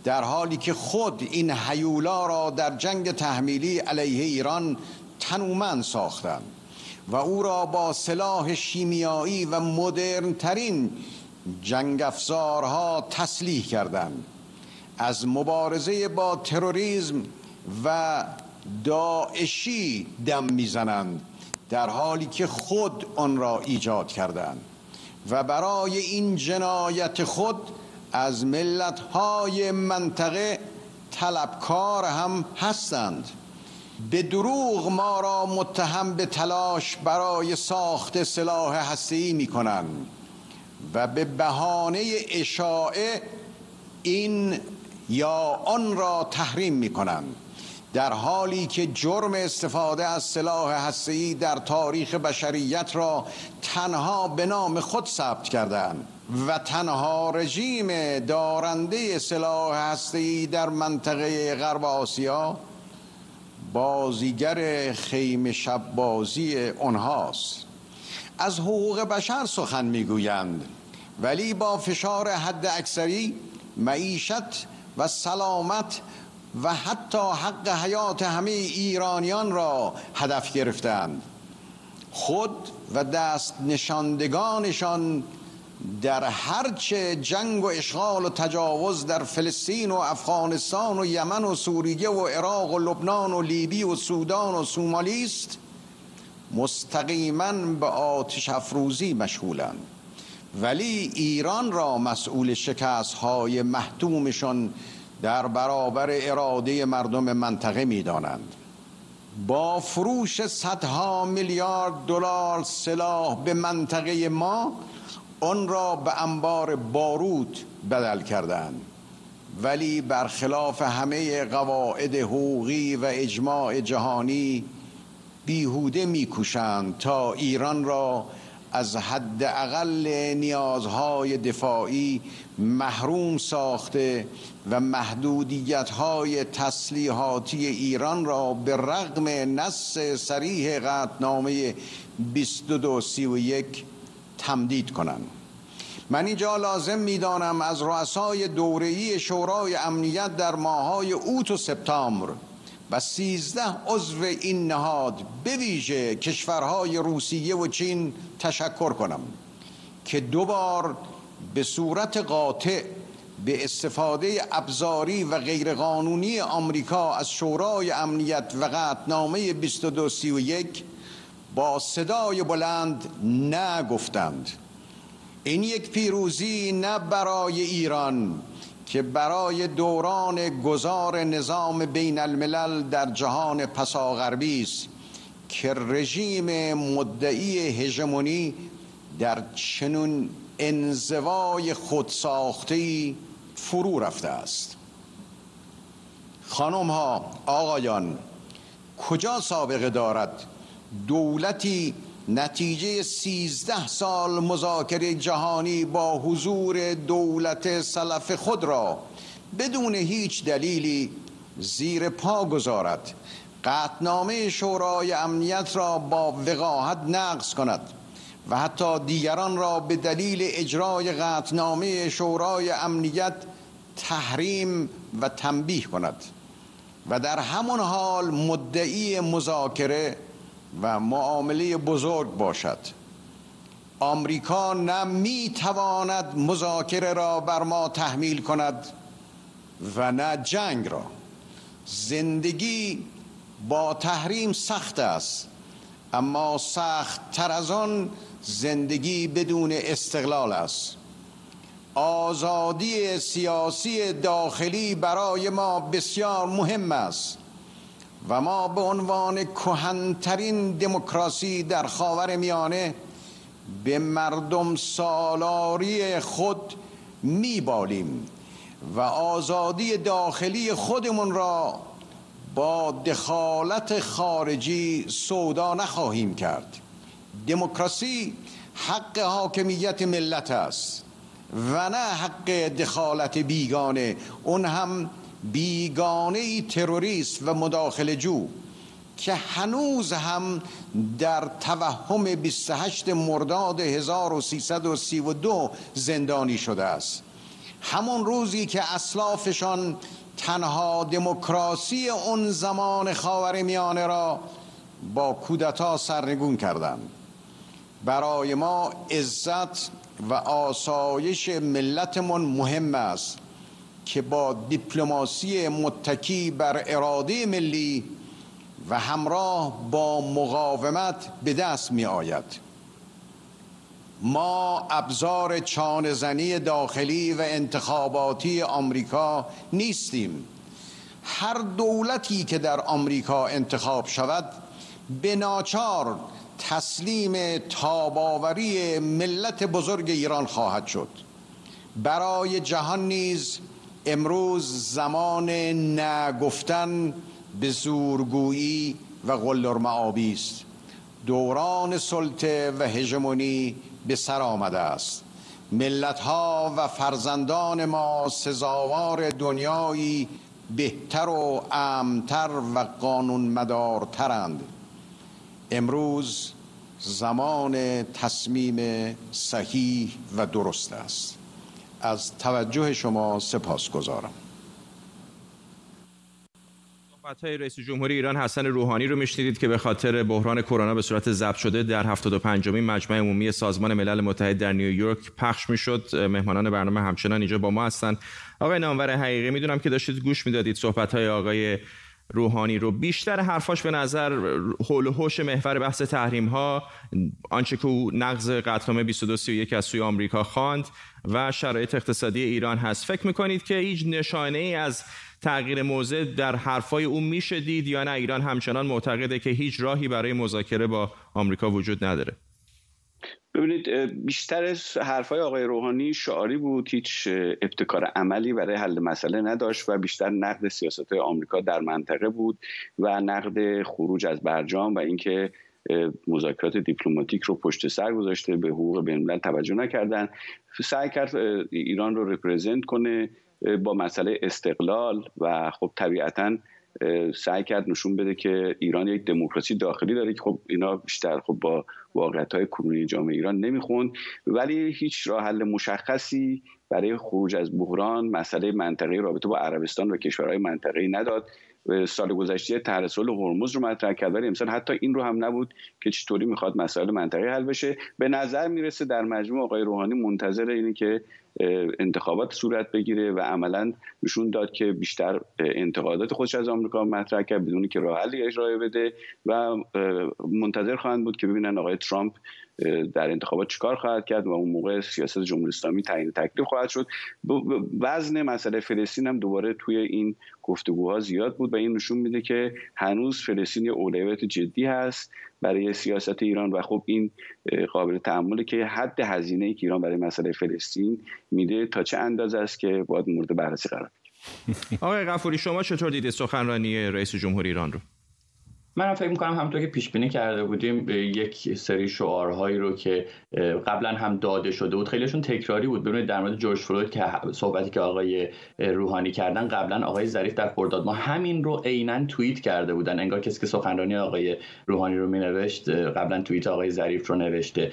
در حالی که خود این حیولا را در جنگ تحمیلی علیه ایران تنومند ساختند و او را با سلاح شیمیایی و مدرن ترین جنگ افزارها تسلیح کردند. از مبارزه با تروریسم و داعشی دم می‌زنند. در حالی که خود آن را ایجاد کردند و برای این جنایت خود از ملتهای منطقه طلبکار هم هستند. به دروغ ما را متهم به تلاش برای ساخت سلاح هسته‌ای می‌کنند و به بهانه اشاعه این یا آن را تحریم می‌کنند. در حالی که جرم استفاده از سلاح هسته‌ای در تاریخ بشریت را تنها به نام خود ثبت کردند و تنها رژیم دارنده سلاح هسته‌ای در منطقه غرب آسیا بازیگر خیم شب بازی آنهاست از حقوق بشر سخن می‌گویند ولی با فشار حد اکثری معیشت و سلامت و حتی حق حیات همه ایرانیان را هدف گرفتند. خود و دست نشاندگانشان در هرچه جنگ و اشغال و تجاوز در فلسطین و افغانستان و یمن و سوریه و عراق و لبنان و لیبی و سودان و سومالی است مستقیما به آتش افروزی مشغولند. ولی ایران را مسئول شکست های محتومشان در برابر اراده مردم منطقه می دانند. با فروش صدها میلیارد دلار سلاح به منطقه ما آن را به انبار بارود بدل کردند ولی برخلاف همه قواعد حقوقی و اجماع جهانی بیهوده میکوشند تا ایران را از حداقل نیازهای دفاعی محروم ساخته و محدودیت های تسلیحاتی ایران را به رغم نص سریح قطنامه 2231 تمدید کنند. من اینجا لازم می‌دانم از رؤسای دوره‌ای شورای امنیت در ماهای اوت و سپتامبر و سیزده عضو این نهاد به ویژه کشورهای روسیه و چین تشکر کنم که دوبار به صورت قاطع به استفاده ابزاری و غیرقانونی آمریکا از شورای امنیت و قطنامه 2231 با صدای بلند نه گفتند این یک پیروزی نه برای ایران که برای دوران گذار نظام بین الملل در جهان پساغربی است که رژیم مدعی هژمونی در چنون انزوای خودساخته فرو رفته است. خانم ها آقایان کجا سابقه دارد؟ دولتی نتیجه سیزده سال مذاکره جهانی با حضور دولت سلف خود را بدون هیچ دلیلی زیر پا گذارد. قطنامه شورای امنیت را با وقاحت نقض کند و حتی دیگران را به دلیل اجرای قطنامه شورای امنیت تحریم و تنبیه کند. و در همون حال مدعی مذاکره و معامله بزرگ باشد. آمریکا نه تواند مذاکره را بر ما تحمیل کند و نه جنگ را. زندگی با تحریم سخت است اما سخت تر از آن زندگی بدون استقلال است. آزادی سیاسی داخلی برای ما بسیار مهم است. و ما به عنوان کهنترین دموکراسی در خاور میانه به مردم سالاری خود میبالیم و آزادی داخلی خودمون را با دخالت خارجی سودا نخواهیم کرد. دموکراسی حق حاکمیت ملت است و نه حق دخالت بیگانه. اون هم بیگانه تروریست و مداخل جو که هنوز هم در توهم 28 مرداد 1332 زندانی شده است. همون روزی که اسلافشان تنها دموکراسی اون زمان خاور میانه را با کودتا سرنگون کردند. برای ما عزت و آسایش ملتمون مهم است. که با دیپلماسی متکی بر اراده ملی و همراه با مقاومت به دست می آید ما ابزار چانزنی داخلی و انتخاباتی آمریکا نیستیم. هر دولتی که در آمریکا انتخاب شود به ناچار تسلیم تاباوری ملت بزرگ ایران خواهد شد. برای جهان نیز امروز زمان نگفتن به زورگویی و غلر معابی است. دوران سلطه و هژمونی به سر آمده است. ملت ها و فرزندان ما سزاوار دنیایی بهتر و امتر و قانون مدارترند امروز زمان تصمیم صحیح و درست است. از توجه شما سپاس گذارم های رئیس جمهوری ایران حسن روحانی رو میشنیدید که به خاطر بحران کرونا به صورت ضبط شده در 75 امین مجمع عمومی سازمان ملل متحد در نیویورک پخش می‌شد. مهمانان برنامه همچنان اینجا با ما هستند. آقای نامور حقیقی می‌دونم که داشتید گوش می‌دادید صحبت های آقای روحانی رو. بیشتر حرفاش به نظر حول و حوش محور بحث تحریم ها آنچه که او نقض قطعنامه 2231 از سوی آمریکا خواند و شرایط اقتصادی ایران هست. فکر می‌کنید که هیچ نشانه ای از تغییر موضع در حرفای او میشه دید یا نه؟ ایران همچنان معتقده که هیچ راهی برای مذاکره با آمریکا وجود نداره. ببینید بیشتر از حرفای آقای روحانی شعاری بود هیچ ابتکار عملی برای حل مسئله نداشت و بیشتر نقد سیاست آمریکا در منطقه بود و نقد خروج از برجام و اینکه مذاکرات دیپلماتیک رو پشت سر گذاشته به حقوق بین توجه نکردن. سعی کرد ایران رو رپرزنت کنه با مسئله استقلال و خب طبیعتا سعی کرد نشون بده که ایران یک دموکراسی داخلی داره که خب اینا بیشتر خب با واقعیت های کنونی جامعه ایران نمی‌خوند. ولی هیچ راه حل مشخصی برای خروج از بحران مسئله منطقه رابطه با عربستان و کشورهای منطقه‌ای نداد. سال گذشته طرح صلح هرمز رو مطرح کرد ولی امسال حتی این رو هم نبود که چطوری می‌خواد مسائل منطقه حل بشه. به نظر می‌رسه در مجموع آقای روحانی منتظر اینه که انتخابات صورت بگیره و عملا نشون داد که بیشتر انتقادات خودش از آمریکا مطرح کرد بدونی که راه حلی ارائه بده و منتظر خواهند بود که ببینن آقای ترامپ در انتخابات چیکار خواهد کرد و اون موقع سیاست جمهوری اسلامی تعیین تکلیف خواهد شد. وزن مسئله فلسطین هم دوباره توی این گفتگوها زیاد بود و این نشون میده که هنوز فلسطین اولویت جدی هست برای سیاست ایران و خب این قابل تعمله که حد هزینه ای که ایران برای مسئله فلسطین میده تا چه اندازه است که باید مورد بررسی قرار آقای غفوری شما چطور دیدید سخنرانی رئیس جمهوری ایران رو؟ منم فکر می‌کنم همونطور که پیش بینی کرده بودیم یک سری شعارهایی رو که قبلا هم داده شده بود خیلیشون تکراری بود. ببینید در مورد جورج فلوید که صحبتی که آقای روحانی کردن قبلا آقای ظریف در خرداد ما همین رو عینا توییت کرده بودن. انگار کسی که سخنرانی آقای روحانی رو مینوشت قبلا توییت آقای ظریف رو نوشته.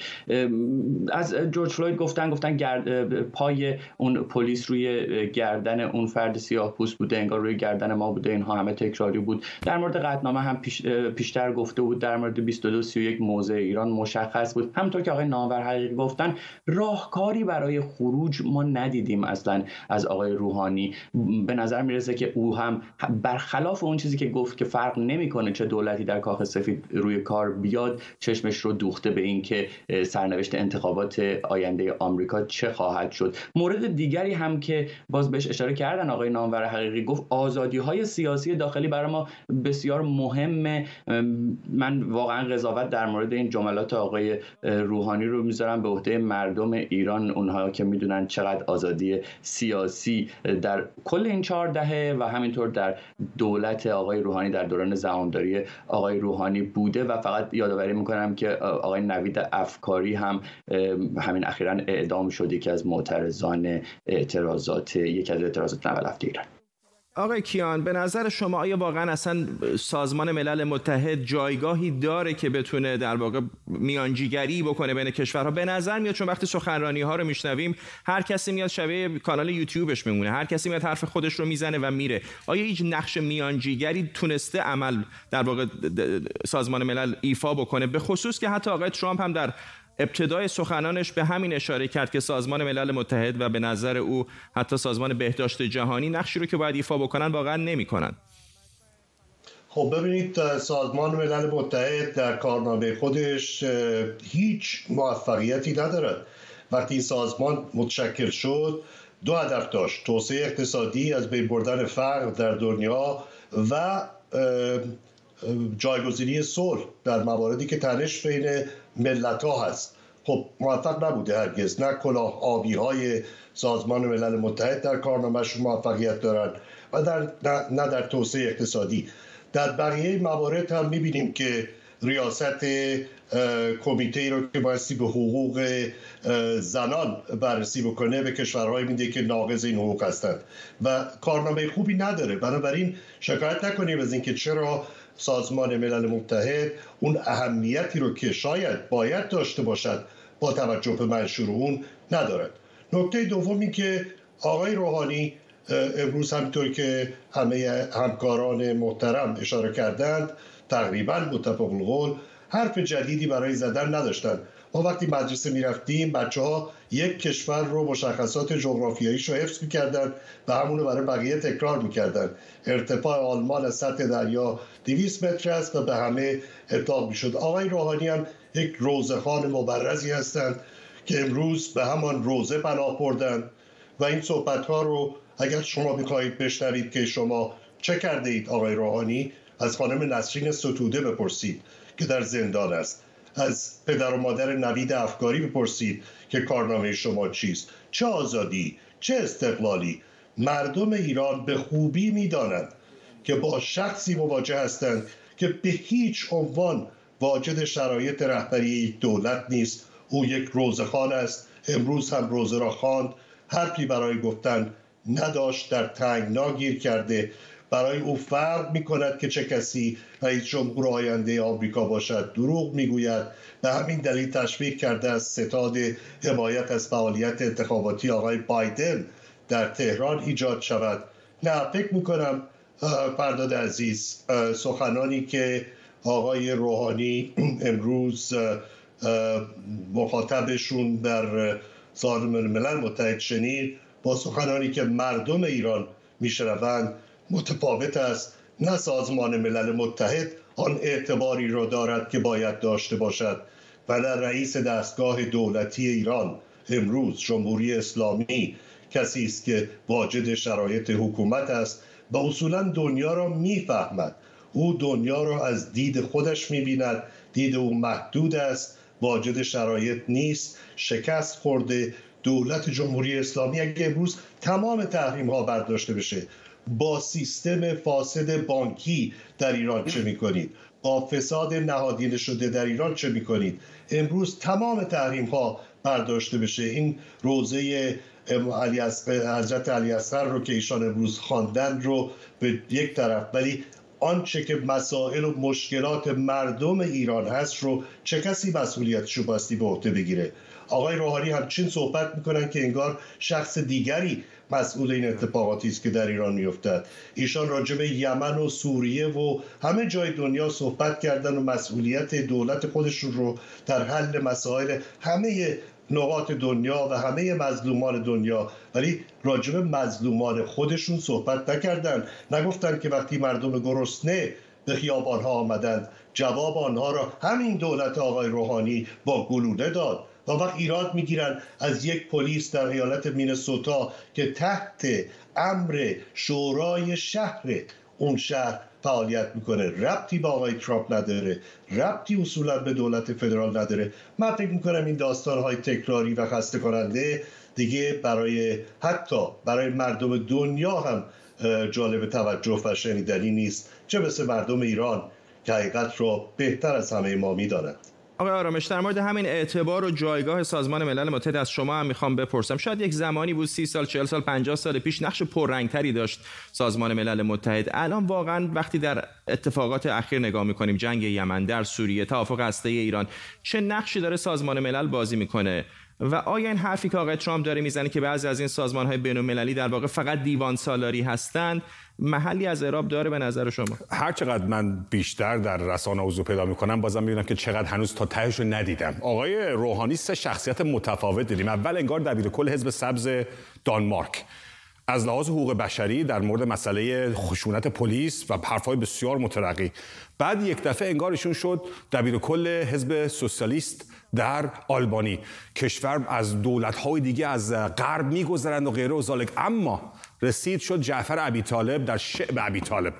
از جورج فلوید گفتن گفتن گرد پای اون پلیس روی گردن اون فرد سیاه پوست بوده انگار روی گردن ما بوده اینها همه تکراری بود. در مورد قطنامه هم پیش پیشتر گفته بود در مورد 2231 موضع ایران مشخص بود. همطور که آقای نامور حقیقی گفتن راهکاری برای خروج ما ندیدیم اصلا از آقای روحانی. به نظر می‌رسه که او هم برخلاف اون چیزی که گفت که فرق نمی‌کنه چه دولتی در کاخ سفید روی کار بیاد چشمش رو دوخته به اینکه سرنوشت انتخابات آینده آمریکا چه خواهد شد. مورد دیگری هم که باز بهش اشاره کردن آقای نامور حقیقی گفت آزادی های سیاسی داخلی برای ما بسیار مهمه. من واقعا قضاوت در مورد این جملات آقای روحانی رو می‌ذارم به عهده مردم ایران اونها که می‌دونن چقدر آزادی سیاسی در کل این چهار دهه و همینطور در دولت آقای روحانی در دوران زمانداری آقای روحانی بوده و فقط یادآوری می‌کنم که آقای نوید افکاری هم همین اخیرا اعدام شده که از معترضان اعتراضات یکی از اعتراضات اول هفته ایران. آقای کیان به نظر شما آیا واقعا اصلا سازمان ملل متحد جایگاهی داره که بتونه در واقع میانجیگری بکنه بین کشورها؟ به نظر میاد چون وقتی سخنرانی ها رو میشنویم هر کسی میاد شبیه کانال یوتیوبش میمونه هر کسی میاد حرف خودش رو می‌زنه و میره. آیا هیچ نقش میانجیگری تونسته عمل در واقع سازمان ملل ایفا بکنه؟ به خصوص که حتی آقای ترامپ هم در ابتدای سخنانش به همین اشاره کرد که سازمان ملل متحد و به نظر او حتی سازمان بهداشت جهانی نقشی رو که باید ایفا بکنن واقعا نمی‌کنن. خب ببینید سازمان ملل متحد در کارنامه خودش هیچ موفقیتی ندارد. وقتی این سازمان متشکل شد دو هدف داشت توسعه اقتصادی از بین بردن فقر در دنیا و جایگزینی صلح در مواردی که تنش بین ملت ها هست. خب موفق نبوده هرگز. نه کلاه آبی های سازمان ملل متحد در کارنامهشون موفقیت دارن و در نه در توسعه اقتصادی. در بقیه موارد هم می‌بینیم که ریاست کمیته رو که بایستی به حقوق زنان بررسی بکنه به کشورهای میده که ناقض این حقوق هستند. و کارنامه خوبی نداره. بنابراین شکایت نکنیم از اینکه چرا سازمان ملل متحد اون اهمیتی رو که شاید باید داشته باشد با توجه به منشور اون ندارد. نکته دوم این که آقای روحانی امروز همینطور که همه همکاران محترم اشاره کردند تقریبا متفق القول حرف جدیدی برای زدن نداشتند ما وقتی مدرسه می‌رفتیم بچه ها یک کشور رو مشخصات جغرافیاییش رو حفظ می‌کردن و همونو برای بقیه تکرار می‌کردن. ارتفاع آلمان از سطح دریا 200 متر است و به همه اطلاق می‌شد. آقای روحانی هم یک روزخان مبرزی هستند که امروز به همان روزه پناه بردن و این صحبت ها رو اگر شما می‌خواهید بشنوید که شما چه کرده اید آقای روحانی از خانم نسرین ستوده بپرسید. که در زندان است. از پدر و مادر نوید افکاری بپرسید که کارنامه شما چیست؟ چه آزادی؟ چه استقلالی؟ مردم ایران به خوبی می‌دانند که با شخصی مواجه هستند که به هیچ عنوان واجد شرایط رهبری دولت نیست. او یک روزخان است. امروز هم روزه را خواند. حرفی برای گفتن نداشت در تنگنا گیر کرده. برای او فرق می کند که چه کسی رئیس جمهور آینده آمریکا باشد. دروغ می‌گوید. به همین دلیل تشویق کرده از ستاد حمایت از فعالیت انتخاباتی آقای بایدن در تهران ایجاد شود. نه فکر می‌کنم فرداد عزیز سخنانی که آقای روحانی امروز مخاطبشون در سازمان ملل متحد شنید با سخنانی که مردم ایران میشنوند متفاوت است. نه سازمان ملل متحد آن اعتباری را دارد که باید داشته باشد و نه رئیس دستگاه دولتی ایران. امروز جمهوری اسلامی کسی است که واجد شرایط حکومت است و اصولا دنیا را می‌فهمد. او دنیا را از دید خودش می‌بیند. دید او محدود است. واجد شرایط نیست. شکست خورده. دولت جمهوری اسلامی اگه امروز تمام تحریم ها برداشته بشه با سیستم فاسد بانکی در ایران چه می‌کنید؟ با فساد نهادینه شده در ایران چه می‌کنید؟ امروز تمام تحریم ها برداشته بشه. این روزه علی حضرت علی اصغر رو که ایشان امروز خواندن رو به یک طرف ولی آنچه که مسائل و مشکلات مردم ایران هست رو چه کسی مسئولیتشو باستی به عهده بگیره؟ آقای روحانی همچین صحبت می‌کنن که انگار شخص دیگری مسئول این اتفاقاتی است که در ایران میافتد. ایشان راجع به یمن و سوریه و همه جای دنیا صحبت کردن و مسئولیت دولت خودشون رو در حل مسائل همه نقاط دنیا و همه مظلومان دنیا. ولی راجب مظلومان خودشون صحبت نکردن. نگفتن که وقتی مردم گرسنه به خیابان ها آمدند جواب آنها را همین دولت آقای روحانی با گلوله داد. و وقت ایراد می‌گیرن از یک پلیس در ایالت مینسوتا که تحت امر شورای شهر اون شهر فعالیت می‌کنه. ربطی با آقای ترامپ نداره ربطی اصولا به دولت فدرال نداره. من فکر می‌کنم این داستان های تکراری و خسته کننده دیگه برای حتی برای مردم دنیا هم جالب توجه و شنیدنی نیست. چه مثل مردم ایران که حقیقت رو بهتر از همه ما می‌دانند. آقای آرامش در مورد همین اعتبار و جایگاه سازمان ملل متحد از شما هم می‌خوام بپرسم. شاید یک زمانی بود سی سال چهل سال 50 سال پیش نقش پررنگتری داشت سازمان ملل متحد. الان واقعا وقتی در اتفاقات اخیر نگاه می‌کنیم جنگ یمن در سوریه توافق هسته ایران چه نقشی داره سازمان ملل بازی می‌کنه؟ و آیا این حرفی که آقای ترامپ داره می‌زنه که بعضی از این سازمان های بین در واقع فقط دیوان سالاری هستند محلی از اعراب داره به نظر شما؟ هر چقدر من بیشتر در رسانه حضور پیدا می‌کنم بازم می‌بینم که چقدر هنوز تا تهش رو ندیدم. آقای روحانی سه شخصیت متفاوت دیدیم. اول انگار دبیر کل حزب سبز دانمارک. از لحاظ حقوق بشری در مورد مسئله خشونت پلیس و حرفهای بسیار مترقی. بعد یک دفعه انگارشون شد دبیر کل حزب سوسیالیست در آلبانی. کشور از دولت‌های دیگه از غرب میگذرند و غیره و ذالک اما رسید شد جعفر ابی طالب در شعب ابی طالب.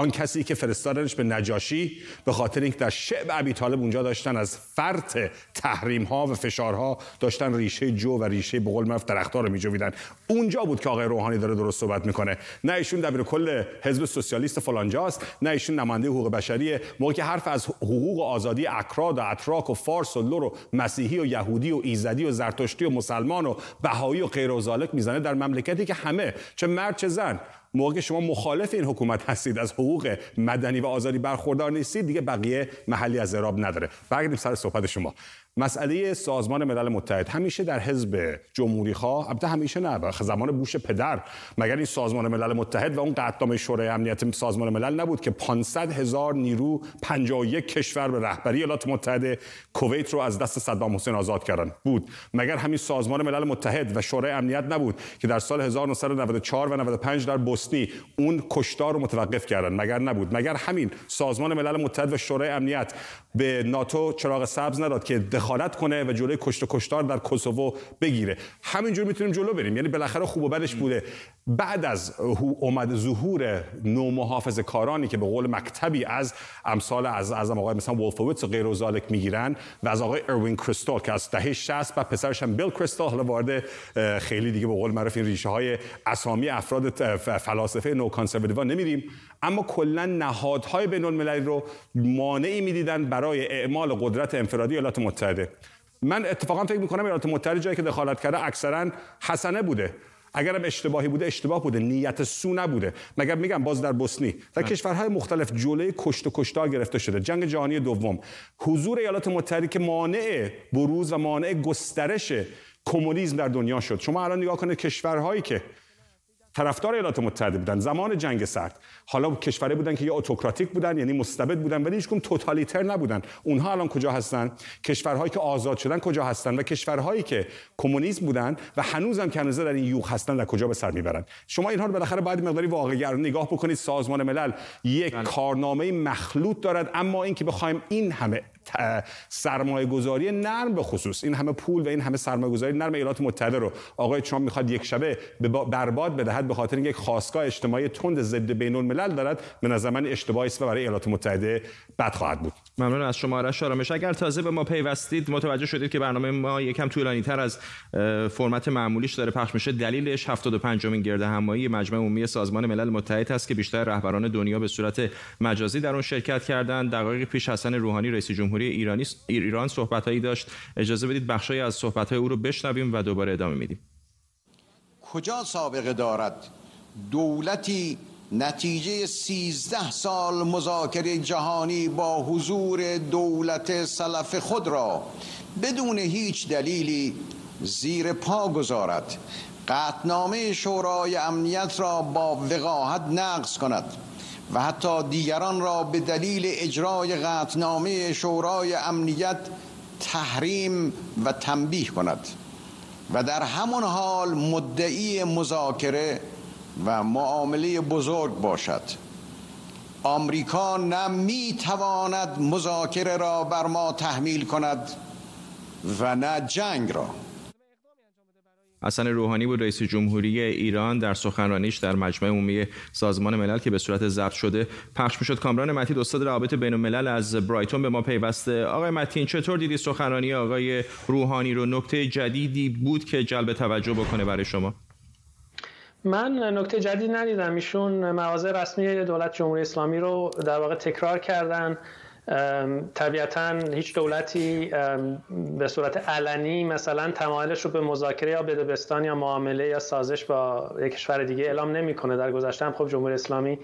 آن کسی که فرستادنش به نجاشی به خاطر اینکه در شعب ابی طالب اونجا داشتن از فرط تحریم ها و فشارها داشتن ریشه جو و ریشه بقول مرف درختها رو میجویدن. اونجا بود که آقای روحانی داره درست صحبت می‌کنه. نه ایشون دبیر کل حزب سوسیالیست فلان جاست نه ایشون نماینده حقوق بشریه موقعی که حرف از حقوق و آزادی اکراد و اتراک و فارس و لر و مسیحی و یهودی و ایزدی و زرتشتی و مسلمان و بهایی و غیره می‌زنه در مملکتی که همه چه مرد چه زن موقع شما مخالف این حکومت هستید از حقوق مدنی و آزادی برخوردار نیستید دیگه بقیه محلی از اعراب نداره. برگردیم سر صحبت شما. مسئله سازمان ملل متحد همیشه در حزب جمهوری خواه البته همیشه نه زمان بوش پدر. مگر این سازمان ملل متحد و اون قطعنامه شورای امنیت سازمان ملل نبود که 500 هزار نیرو 51 کشور به رهبری ایالات متحده کویت رو از دست صدام حسین آزاد کردن؟ بود. مگر همین سازمان ملل متحد و شورای امنیت نبود که در سال 1994 و 95 در بوسنی اون کشتار رو متوقف کردن؟ مگر نبود. مگر همین سازمان ملل متحد و شورای امنیت به ناتو چراغ سبز نداد که دخالت کنه و جلوی کشت و کشتار در کوسوو بگیره. همینجور می‌تونیم جلو بریم. یعنی بالاخره خوب و بدش بوده. بعد از اومد ظهور نو محافظ کارانی که به قول مکتبی از امثال از از آقای مثلا ولفوویتز و غیره و ذالک می‌گیرن و از آقای اروینگ کریستول که از دهه 60 و پسرش هم بیل کریستول حالا وارد خیلی دیگه به قول معروف ریشه های اسامی افراد فلاسفه neoconservative نمیریم. اما کلا نهادهای بین المللی رو مانعی می‌دیدن برای اعمال قدرت انفرادی ایالات متحده. من اتفاقا فکر می‌کنم ایالات متحده جایی که دخالت کرده اکثرا حسنه بوده. اگرم اشتباهی بوده اشتباه بوده. نیت سو نبوده. مگر میگم باز در بوسنی در کشورهای مختلف جلوی کشت و کشتار گرفته شده. جنگ جهانی دوم. حضور ایالات متحده که مانع بروز و مانع گسترش کمونیسم در دنیا شد. شما الان نگاه کنید کشورهایی که طرفدار ایالات متحده بودن زمان جنگ سرد حالا کشوری بودن که یا اتوکراتیک بودن یعنی مستبد بودن ولی هیچکدوم توتالیتر نبودن. اونها الان کجا هستن؟ کشورهایی که آزاد شدن کجا هستن؟ و کشورهایی که کمونیسم بودن و هنوزم که هنوز در این یوغ هستن در کجا به سر می‌برن؟ شما اینها رو بالاخره باید مقداری واقعی نگاه بکنید. سازمان ملل یک بله. کارنامه مخلوط دارد اما اینکه بخوایم این همه سرمایه گذاری نرم به خصوص این همه پول و این همه سرمایه گذاری نرم ایالات متحده رو آقای ترامپ می‌خواد یک شبه برباد بدهد به خاطر یک خواستگاه اجتماعی تند ضد بین الملل دارد به نظر من اشتباهی است و برای ایالات متحده بد خواهد بود. ممنون از شما آرش آرامش. اگر تازه به ما پیوستید متوجه شدید که برنامه ما یکم طولانی تر از فرمت معمولیش داره پخش میشه. دلیلش 75 امین گرد همایی مجمع عمومی سازمان ملل متحد است که بیشتر رهبران دنیا به صورت مجازی در اون شرکت کردند. دقایق پیش حسن روحانی رئیس جمهوری ایرانی ایران صحبتهایی داشت. اجازه بدید بخشی از صحبتهای او رو بشنویم و دوباره ادامه میدیم. کجا سابقه دارد؟ دولتی نتیجه سیزده سال مذاکره جهانی با حضور دولت سلف خود را بدون هیچ دلیلی زیر پا گذارد. قطنامه شورای امنیت را با وقاحت نقض کند و حتی دیگران را به دلیل اجرای قطنامه شورای امنیت تحریم و تنبیه کند. و در همون حال مدعی مذاکره و معامله بزرگ باشد. آمریکا نه می تواند مذاکره را بر ما تحمیل کند و نه جنگ را. حسن روحانی بود رئیس جمهوری ایران در سخنرانیش در مجمع عمومی سازمان ملل که به صورت ضبط شده پخش می‌شد. کامران متین استاد روابط بین الملل از برایتون به ما پیوسته. آقای متین چطور دیدی سخنرانی آقای روحانی رو؟ نکته جدیدی بود که جلب توجه بکنه برای شما؟ من نکته جدید ندیدم. ایشون مواضع رسمی دولت جمهوری اسلامی رو در واقع تکرار کردن. طبیعتا هیچ دولتی به صورت علنی مثلا تمایلش رو به مذاکره یا بدبستان یا معامله یا سازش با یک کشور دیگه اعلام نمی‌کنه. در گذشته هم خب جمهوری اسلامی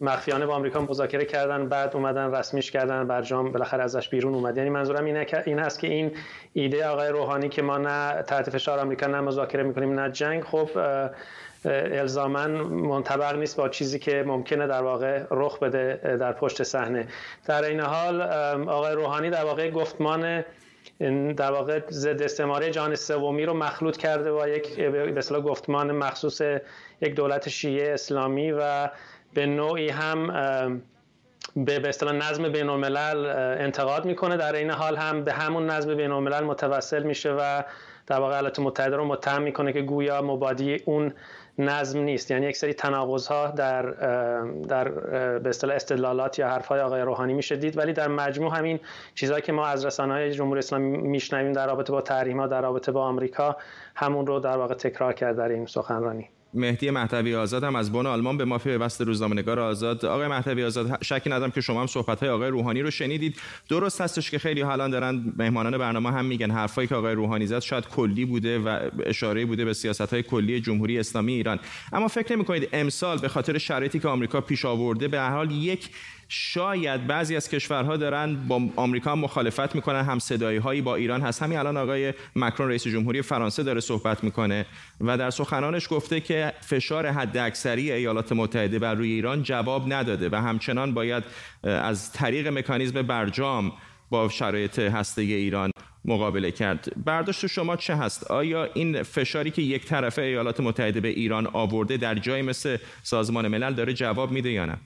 مخفیانه با آمریکا مذاکره کردن بعد اومدن رسمیش کردن برجام بالاخره ازش بیرون اومد. یعنی منظورم اینه این هست که این ایده آقای روحانی که ما نه تحت فشار آمریکا نه مذاکره می‌کنیم نه جنگ خب الزاما منطبق نیست با چیزی که ممکنه در واقع رخ بده در پشت صحنه. در این حال آقای روحانی در واقع گفتمان در واقع ضد استعماری جهان سومی رو مخلوط کرده با یک به گفتمان مخصوص یک دولت شیعه اسلامی و به نوعی هم به اصطلاح نظم بین الملل انتقاد می‌کنه. در این حال هم به همون نظم بین الملل متوسل میشه و در واقع ایالات متحده رو متهم می‌کنه که گویا مبادی اون نظم نیست. یعنی یک سری تناقض ها در در به اصطلاح استدلالات یا حرف های آقای روحانی میشه دید. ولی در مجموع همین چیزهایی که ما از رسانه های جمهوری اسلامی میشنویم در رابطه با تحریم ها در رابطه با آمریکا همون رو در واقع تکرار کرد در این سخنرانی. مهدی مهدوی آزاد هم از بن آلمان به ما پیوست روزنامه‌نگار آزاد. آقای مهدوی آزاد شکی ندارم که شما هم صحبت‌های آقای روحانی رو شنیدید. درست هستش که خیلی حالا دارن مهمانان برنامه هم میگن. حرفایی که آقای روحانی زد شاید کلی بوده و اشاره بوده به سیاست‌های کلی جمهوری اسلامی ایران. اما فکر نمی‌کنید امسال به خاطر شرایطی که آمریکا پیش آورده به حال یک شاید بعضی از کشورها دارن با آمریکا مخالفت می‌کنن هم صدایی هایی با ایران هست. همین الان آقای مکرون رئیس جمهوری فرانسه داره صحبت می‌کنه و در سخنانش گفته که فشار حد اکثری ایالات متحده بر روی ایران جواب نداده و همچنان باید از طریق مکانیزم برجام با شرایط هسته ایران مقابله کرد. برداشت شما چه هست؟ آیا این فشاری که یک طرفه ایالات متحده به ایران آورده در جای مثل سازمان ملل داره جواب میده یا نه؟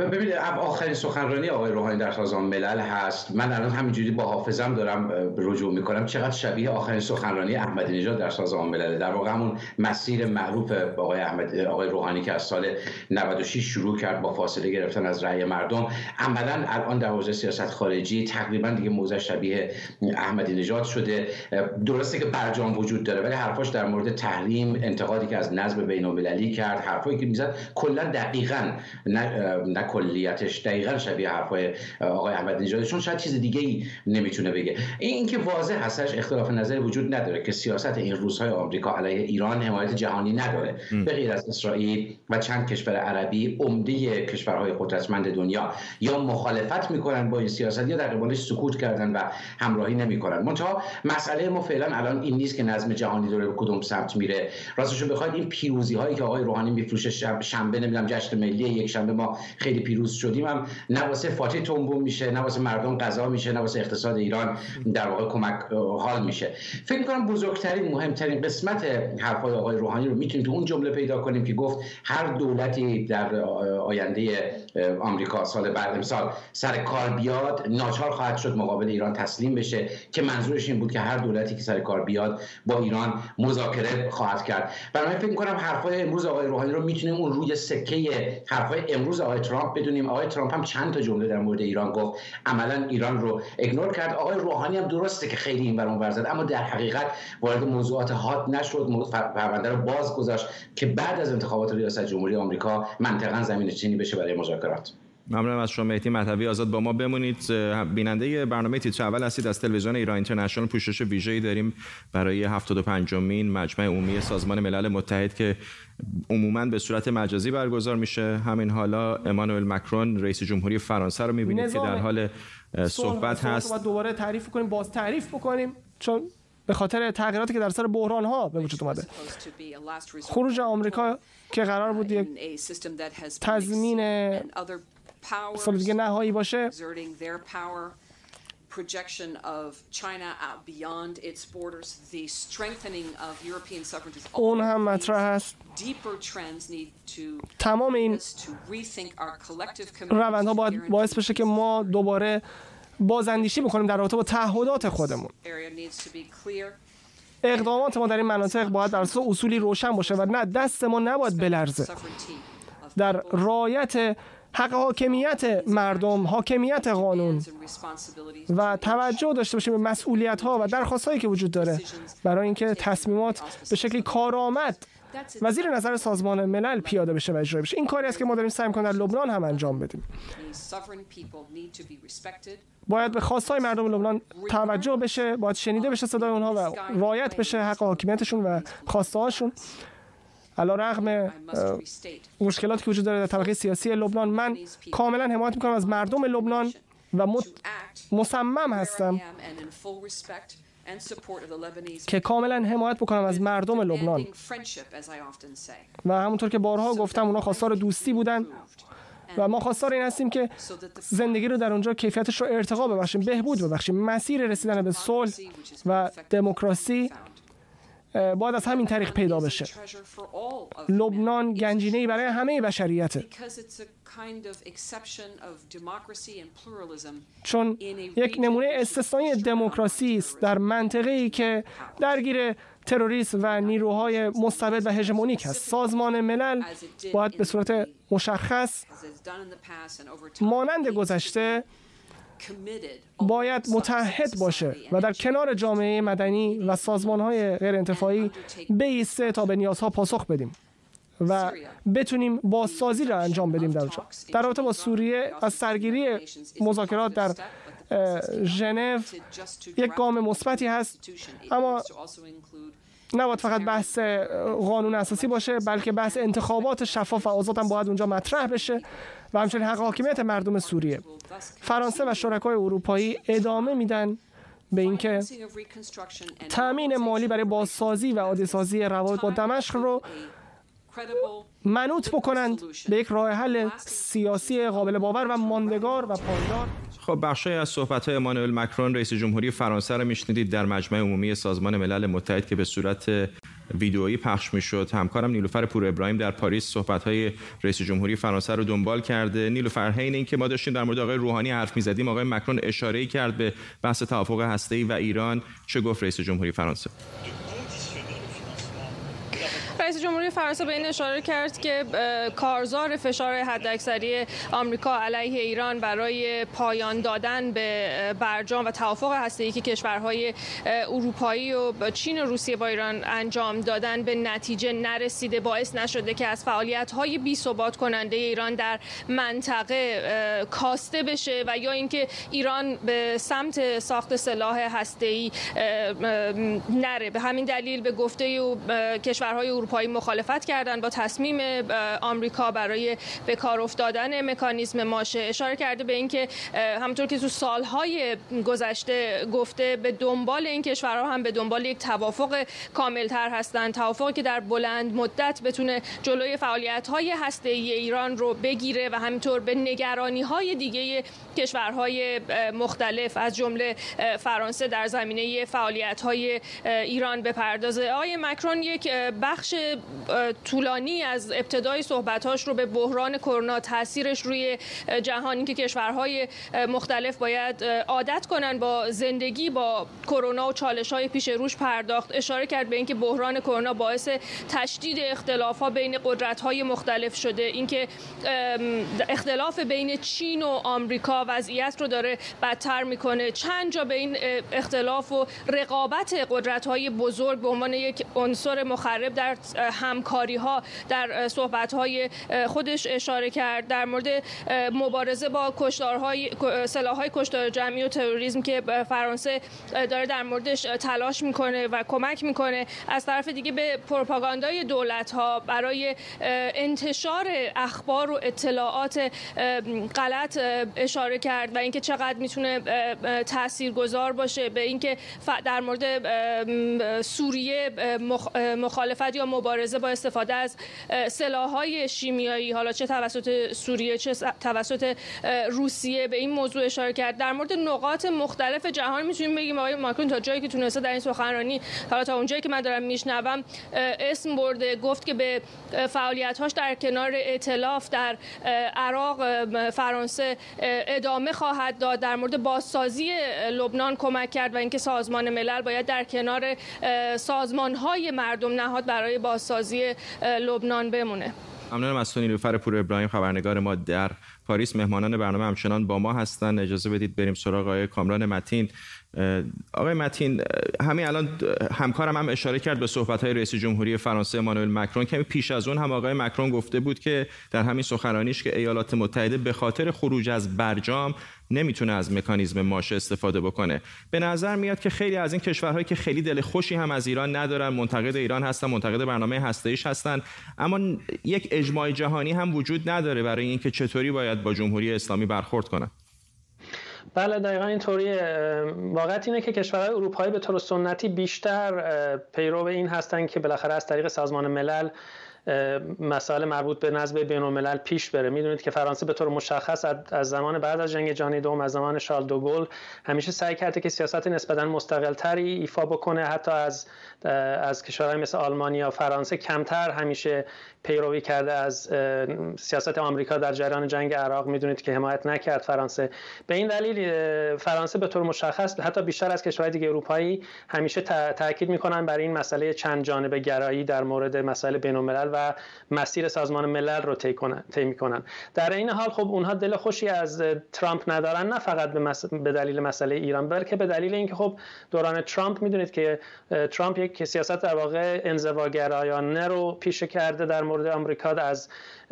ببینید آخرین سخنرانی آقای روحانی در سازمان ملل هست. من الان همینجوری با حافظم دارم رجوع می‌کنم. چقدر شبیه آخرین سخنرانی احمدی نژاد در سازمان ملل در واقع همون مسیر معروف آقای احمد آقای روحانی که از سال 96 شروع کرد با فاصله گرفتن از رأی مردم. عملا الان در حوزه سیاست خارجی تقریبا دیگه موضع شبیه احمدی نژاد شده. درسته که برجام وجود داره ولی حرفاش در مورد تحریم انتقادی که از نظم بین کرد حرفایی که می‌زد کلا دقیقاً نه, کلیتش دقیقا شبیه حرفای آقای احمد نژاد چون شاید چیز دیگه ای نمی‌تونه بگه. این که واضح هستش اختلاف نظر وجود نداره که سیاست این روزهای آمریکا علیه ایران حمایت جهانی نداره. به غیر از اسرائیل و چند کشور عربی عمده کشورهای قدرتمند دنیا یا مخالفت می‌کنن با این سیاست یا در قبالش سکوت کردن و همراهی نمی‌کنن. منتها مسئله ما فعلا الان این نیست که نظم جهانی داره به کدوم سمت میره. راستش بخواید این پیروزی هایی که آقای روحانی میفروشه شنبه نمی‌دونم جشن ملی یک شنبه ما خیلی پیروز شدیم. هم نه واسه فاتح تنبون میشه نه واسه مردم قضا میشه نه واسه اقتصاد ایران در واقع کمک حال میشه. فکر کنم بزرگترین مهمترین قسمت حرفای آقای روحانی رو می‌تونیم تو اون جمله پیدا کنیم که گفت هر دولتی در آینده آمریکا سال بعد. امسال سر کار بیاد ناچار خواهد شد مقابل ایران تسلیم بشه که منظورش این بود که هر دولتی که سر کار بیاد با ایران مذاکره خواهد کرد. برای فکر کنم حرفای امروز آقای روحانی رو می‌تونیم اون روی سکه حرفای امروز آقای ترامپ بدونیم. آقای ترامپ هم چند تا جمله در مورد ایران گفت. عملا ایران رو اگنور کرد. آقای روحانی هم درسته که خیلی این برون ورزد اما در حقیقت وارد موضوعات هات نشد پرونده رو باز گذاشت که بعد از انتخابات ریاست جمهوری آمریکا منطقا زمین چینی بشه برای مذاکرات ممنونم از شما مهدی مطوی. آزاد با ما بمونید. بیننده برنامه تیتر اول هستید از تلویزیون ایران اینترنشنال پوشش ویژه‌ای داریم برای 75 مین مجمع عمومی سازمان ملل متحد که عموما به صورت مجازی برگزار میشه. همین حالا امانوئل مکرون رئیس جمهوری فرانسه رو می‌بینید که در حال صحبت هست. دوباره تعریف کنیم باز تعریف بکنیم چون به خاطر تغییراتی که در سر بحران ها به وجود اومده خروج آمریکا که قرار بود یک تضمین سال دیگه نهایی باشه projection of China out beyond its borders, the strengthening of European sovereignty. اون هم مطرح است. تمام این روندها باید باعث بشه که ما دوباره بازاندیشی بکنیم در رابطه با تعهدات خودمون. اقدامات ما در این مناطق باید بر اساس اصولی روشن باشه و نه دست ما نباید بلرزه. در رایت حق حاکمیت مردم حاکمیت قانون و توجه داشته باشیم به مسئولیت ها و درخواست هایی که وجود داره برای اینکه تصمیمات به شکلی کارآمد و زیر نظر سازمان ملل پیاده بشه و اجرا بشه. این کاری است که ما داریم سعی می‌کنیم در لبنان هم انجام بدیم. باید به خواستای مردم لبنان توجه بشه باید شنیده بشه صدای اونها و رایت بشه حق حاکمیتشون و خواسته هاشون علا رغم مشکلاتی که وجود داره در طبقه سیاسی لبنان من کاملا حمایت می‌کنم از مردم لبنان و مصمم هستم که کاملا حمایت بکنم از مردم لبنان. و همونطور که بارها گفتم اونا خواستار دوستی بودن و ما خواستار این هستیم که زندگی رو در اونجا کیفیتش رو ارتقا ببخشیم بهبود ببخشیم. مسیر رسیدن به صلح و دموکراسی باید از همین طریق پیدا بشه. لبنان گنجینه برای همه بشریته. چون یک نمونه استثنایی دموکراسی است در منطقه ای که درگیر تروریسم و نیروهای مستبد و هژمونیک است. سازمان ملل باید به صورت مشخص مانند گذشته باید متحد باشه و در کنار جامعه مدنی و سازمانهای غیر انتفاعی بیسته تا به نیازها پاسخ بدیم و بتونیم بازسازی را انجام بدیم در اونجا. در رابطه با سوریه از سرگیری مذاکرات در ژنو یک گام مثبتی هست اما نباید فقط بحث قانون اساسی باشه بلکه بحث انتخابات شفاف و آزاد هم باید اونجا مطرح بشه. و همچنین حق حاکمیت مردم سوریه. فرانسه و شرکای اروپایی ادامه میدن به اینکه تامین مالی برای بازسازی و عادی سازی روابط با دمشق رو منوط بکنند به یک راه حل سیاسی قابل باور و ماندگار و پایدار. خب بخشی از صحبت های امانوئل مکرون رئیس جمهوری فرانسه را میشنیدید در مجمع عمومی سازمان ملل متحد که به صورت ویدئویی پخش می‌شد. همکارم نیلوفر پور ابراهیم در پاریس صحبت های رئیس جمهوری فرانسه رو دنبال کرده. نیلوفر حین اینکه ما داشتیم در مورد آقای روحانی حرف می‌زدیم آقای مکرون اشاره کرد به بحث توافق هسته‌ای و ایران. چه گفت رئیس جمهوری فرانسه؟ رئیس جمهوری فرانسه به این اشاره کرد که کارزار فشار حداکثری آمریکا علیه ایران برای پایان دادن به برجام و توافق هسته‌ای که کشورهای اروپایی و چین و روسیه با ایران انجام دادن به نتیجه نرسیده. باعث نشده که از فعالیت‌های بی ثبات کننده ایران در منطقه کاسته بشه و یا اینکه ایران به سمت ساخت سلاح هسته‌ای نره. به همین دلیل به گفته کشورهای اروپایی مخالفت کردن با تصمیم آمریکا برای به کار افتادن مکانیزم ماشه اشاره کرده به اینکه همونطور که تو سالهای گذشته گفته به دنبال این کشورها هم به دنبال یک توافق کاملتر هستند. توافقی که در بلند مدت بتونه جلوی فعالیت های هسته ای ایران رو بگیره و همینطور به نگرانی های دیگه کشورهای مختلف از جمله فرانسه در زمینه فعالیت های ایران بپردازه آقای مکرون یک بخش طولانی از ابتدای صحبتاش رو به بحران کرونا تاثیرش روی جهانی که کشورهای مختلف باید عادت کنن با زندگی با کرونا و چالش های پیش روش پرداخت. اشاره کرد به اینکه بحران کرونا باعث تشدید اختلاف ها بین قدرت های مختلف شده. اینکه اختلاف بین چین و آمریکا وضعیت رو داره بدتر می‌کنه. چند جا به این اختلاف و رقابت قدرت های بزرگ به عنوان یک عنصر مخرب در همکاری ها در صحبت های خودش اشاره کرد در مورد مبارزه با کشتارهای سلاح های کشتار جمعی و تروریسم که فرانسه داره در موردش تلاش می‌کنه و کمک می‌کنه. از طرف دیگه به پروپاگاندای دولت ها برای انتشار اخبار و اطلاعات غلط اشاره کرد و اینکه چقدر می‌تونه تاثیرگذار باشه به اینکه در مورد سوریه مخالفت یا مبارزه با استفاده از سلاح‌های شیمیایی حالا چه توسط سوریه چه توسط روسیه به این موضوع اشاره کرد. در مورد نقاط مختلف جهان می‌تونیم بگیم آقای ماکرون تا جایی که تونسته در این سخنرانی حالا تا اونجایی که من دارم میشنوم اسم برده گفت که به فعالیت‌هاش در کنار ائتلاف در عراق فرانسه ادامه خواهد داد. در مورد بازسازی لبنان کمک کرد و اینکه سازمان ملل باید در کنار سازمان‌های مردم نهاد برای بازسازی لبنان بمونه. ممنونم از تو نیلوفر پور ابراهیم خبرنگار ما در پاریس. مهمانان برنامه همچنان با ما هستند. اجازه بدید بریم سراغ آقای کامران متین. آقای متین همین الان همکارم هم اشاره کرد به صحبت های رئیس جمهوری فرانسه امانوئل مکرون. کمی پیش از اون هم آقای مکرون گفته بود که در همین سخنرانیش که ایالات متحده به خاطر خروج از برجام نمی‌تونه از مکانیزم ماشه استفاده بکنه. به نظر میاد که خیلی از این کشورهایی که خیلی دل خوشی هم از ایران ندارن منتقد ایران هستن منتقد برنامه هسته‌ایش هستن. اما یک اجماع جهانی هم وجود نداره برای اینکه چطوری باید با جمهوری اسلامی برخورد کنن. بله دقیقا اینطوریه. واقعیت اینه که کشورهای اروپایی به طور سنتی بیشتر پیرو این هستن که بالاخره از طریق سازمان ملل مسائل مربوط به نظم بین الملل پیش بره. می‌دونید که فرانسه به طور مشخص از زمان بعد از جنگ جهانی دوم از زمان شارل دوگل همیشه سعی کرده که سیاست نسبتا مستقل تری ایفا بکنه. حتی از از کشورهای مثل آلمانی یا فرانسه کمتر همیشه پیروی کرده از سیاست آمریکا در جریان جنگ عراق. می‌دونید که حمایت نکرد فرانسه. به این دلیل فرانسه به طور مشخص حتی بیشتر از کشورهای دیگه اروپایی همیشه تاکید می‌کنن برای این مسئله چند جانبه گرایی در مورد مسائل بین الملل و مسیر سازمان ملل رو طی می‌کنن. در این حال خب اونها دل خوشی از ترامپ ندارن نه فقط به, به دلیل مسئله ایران بلکه به دلیل اینکه خب دوران ترامپ می‌دونید که ترامپ یک سیاست در واقع انزواگرایانه رو پیش کرده در مورد آمریکا از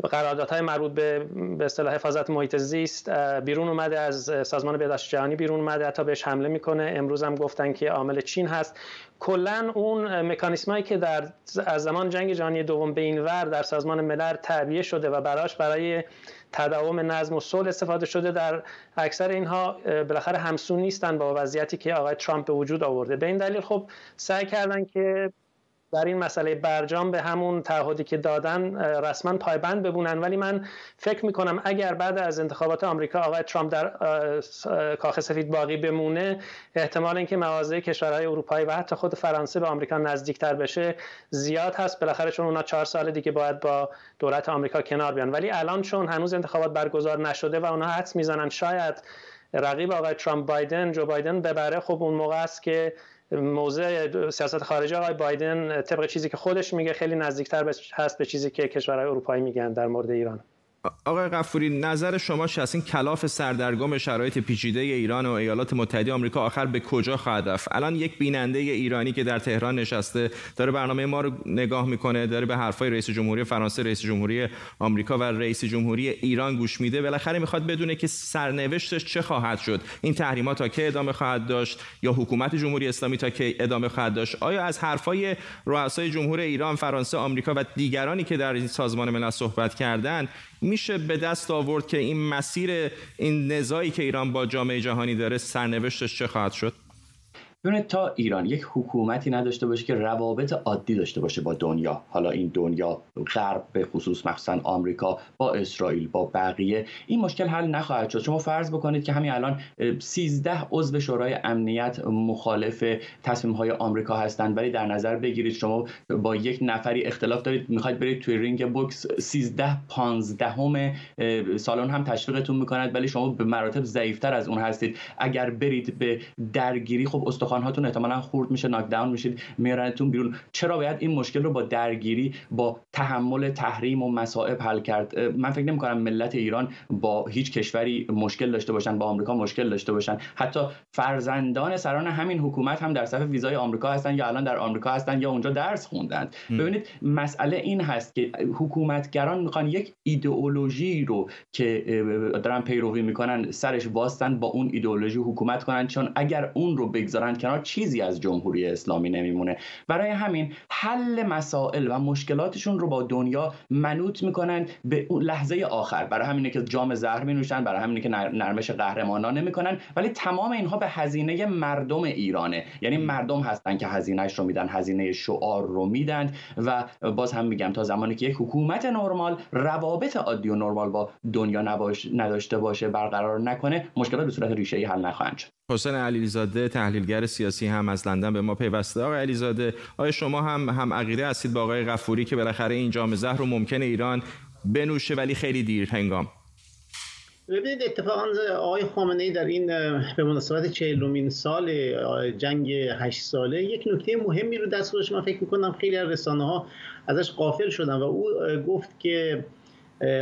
قراردادهای مربوط به به اصطلاح حفاظت محیط زیست بیرون اومده از سازمان بهداشت جهانی بیرون اومده حتی بهش حمله می‌کنه. امروز هم گفتن که عامل چین هست. کلا اون مکانیسمایی که در از زمان جنگ جهانی دوم به این ور در سازمان ملل تعبیه شده و براش برای تداوم نظم و صلح استفاده شده در اکثر اینها بالاخره همسون نیستن با وضعیتی که آقای ترامپ به وجود آورده. به این دلیل خب سعی کردن که در این مسئله برجام به همون تعهدی که دادن رسما پایبند ببونن. ولی من فکر می‌کنم اگر بعد از انتخابات آمریکا آقای ترامپ در کاخ سفید باقی بمونه احتمال اینکه مواضع کشورهای اروپایی و حتی خود فرانسه به آمریکا نزدیکتر بشه زیاد هست. بالاخره چون اونا چهار سال دیگه باید با دولت آمریکا کنار بیان. ولی الان چون هنوز انتخابات برگزار نشده و اونا حدس می‌زنن شاید رقیب آقای ترامپ بایدن جو بایدن ببره خب اون موقع است که موضع سیاست خارجی آقای بایدن طبق چیزی که خودش میگه خیلی نزدیکتر هست به چیزی که کشورهای اروپایی میگن در مورد ایران. آقای قفوری نظر شما از این کلاف سردرگم شرایط پیچیده ایران و ایالات متحده آمریکا آخر به کجا خواهد رفت؟ الان یک بیننده ایرانی که در تهران نشسته داره برنامه ما رو نگاه می‌کنه داره به حرفای رئیس جمهوری فرانسه رئیس جمهوری آمریکا و رئیس جمهوری ایران گوش میده. بالاخره می‌خواد بدونه که سرنوشتش چه خواهد شد؟ این تحریمات تا که ادامه خواهد داشت؟ یا حکومت جمهوری اسلامی تا که ادامه خواهد داشت؟ آیا از حرفای رؤسای جمهور ایران فرانسه آمریکا و دیگرانی که در این سازمان ملل صحبت کردن میشه به دست آورد که این مسیر این نزاعی که ایران با جامعه جهانی داره سرنوشتش چه خواهد شد؟ ببینید تا ایران یک حکومتی نداشته باشه که روابط عادی داشته باشه با دنیا. حالا این دنیا غرب به خصوص مخصوصا آمریکا با اسرائیل با بقیه. این مشکل حل نخواهد شد. شما فرض بکنید که همین الان 13 عضو شورای امنیت مخالف تصمیم های آمریکا هستند. ولی در نظر بگیرید شما با یک نفری اختلاف دارید. می‌خواید برید توی رینگ بوکس. 13 15 همه سالن هم تشویقتون می‌کند. ولی شما به مراتب ضعیفتر از اون هستید. اگر برید به درگیری خب هاتون احتمالا خورد میشه ناک داون میشید میارنتون بیرون. چرا باید این مشکل رو با درگیری با تحمل تحریم و مصائب حل کرد؟ من فکر نمی کنم ملت ایران با هیچ کشوری مشکل داشته باشن با آمریکا مشکل داشته باشن. حتی فرزندان سران همین حکومت هم در صف ویزای آمریکا هستن یا الان در آمریکا هستن یا اونجا درس خوندن ببینید مسئله این هست که حکومتگران می‌خوان یک ایدئولوژی رو که دارن پیروی می‌کنن سرش واستن با اون ایدئولوژی حکومت کنن. چون اگر اون رو بگذارن کنار چیزی از جمهوری اسلامی نمیمونه. برای همین حل مسائل و مشکلاتشون رو با دنیا منوط می‌کنن به اون لحظه آخر. برای همینه که جام زهر می نوشن برای همینه که نرمش قهرمانانه می‌کنن ولی تمام اینها به هزینه مردم ایرانه. یعنی مردم هستن که هزینهش رو میدن هزینه شعار رو میدن و باز هم میگم تا زمانی که یک حکومت نرمال روابط عادی و نرمال با دنیا نداشته باشه برقرار نکنه مشکلات به صورت ریشه ای حل نخواهند شد. حسین علیزاده تحلیلگر سیاسی هم از لندن به ما پیوسته. آقای علیزاده آیا شما هم هم عقیده هستید با آقای غفوری که بالاخره این جام زهر رو ممکن ایران بنوشه ولی خیلی دیر هنگام؟ ببینید اتفاقا آقای خامنه ای در این به مناسبت چهلمین سال جنگ هشت ساله یک نکته مهمی رو دست گذاشت من فکر می‌کنم خیلی از رسانه ها ازش قافل شدن و او گفت که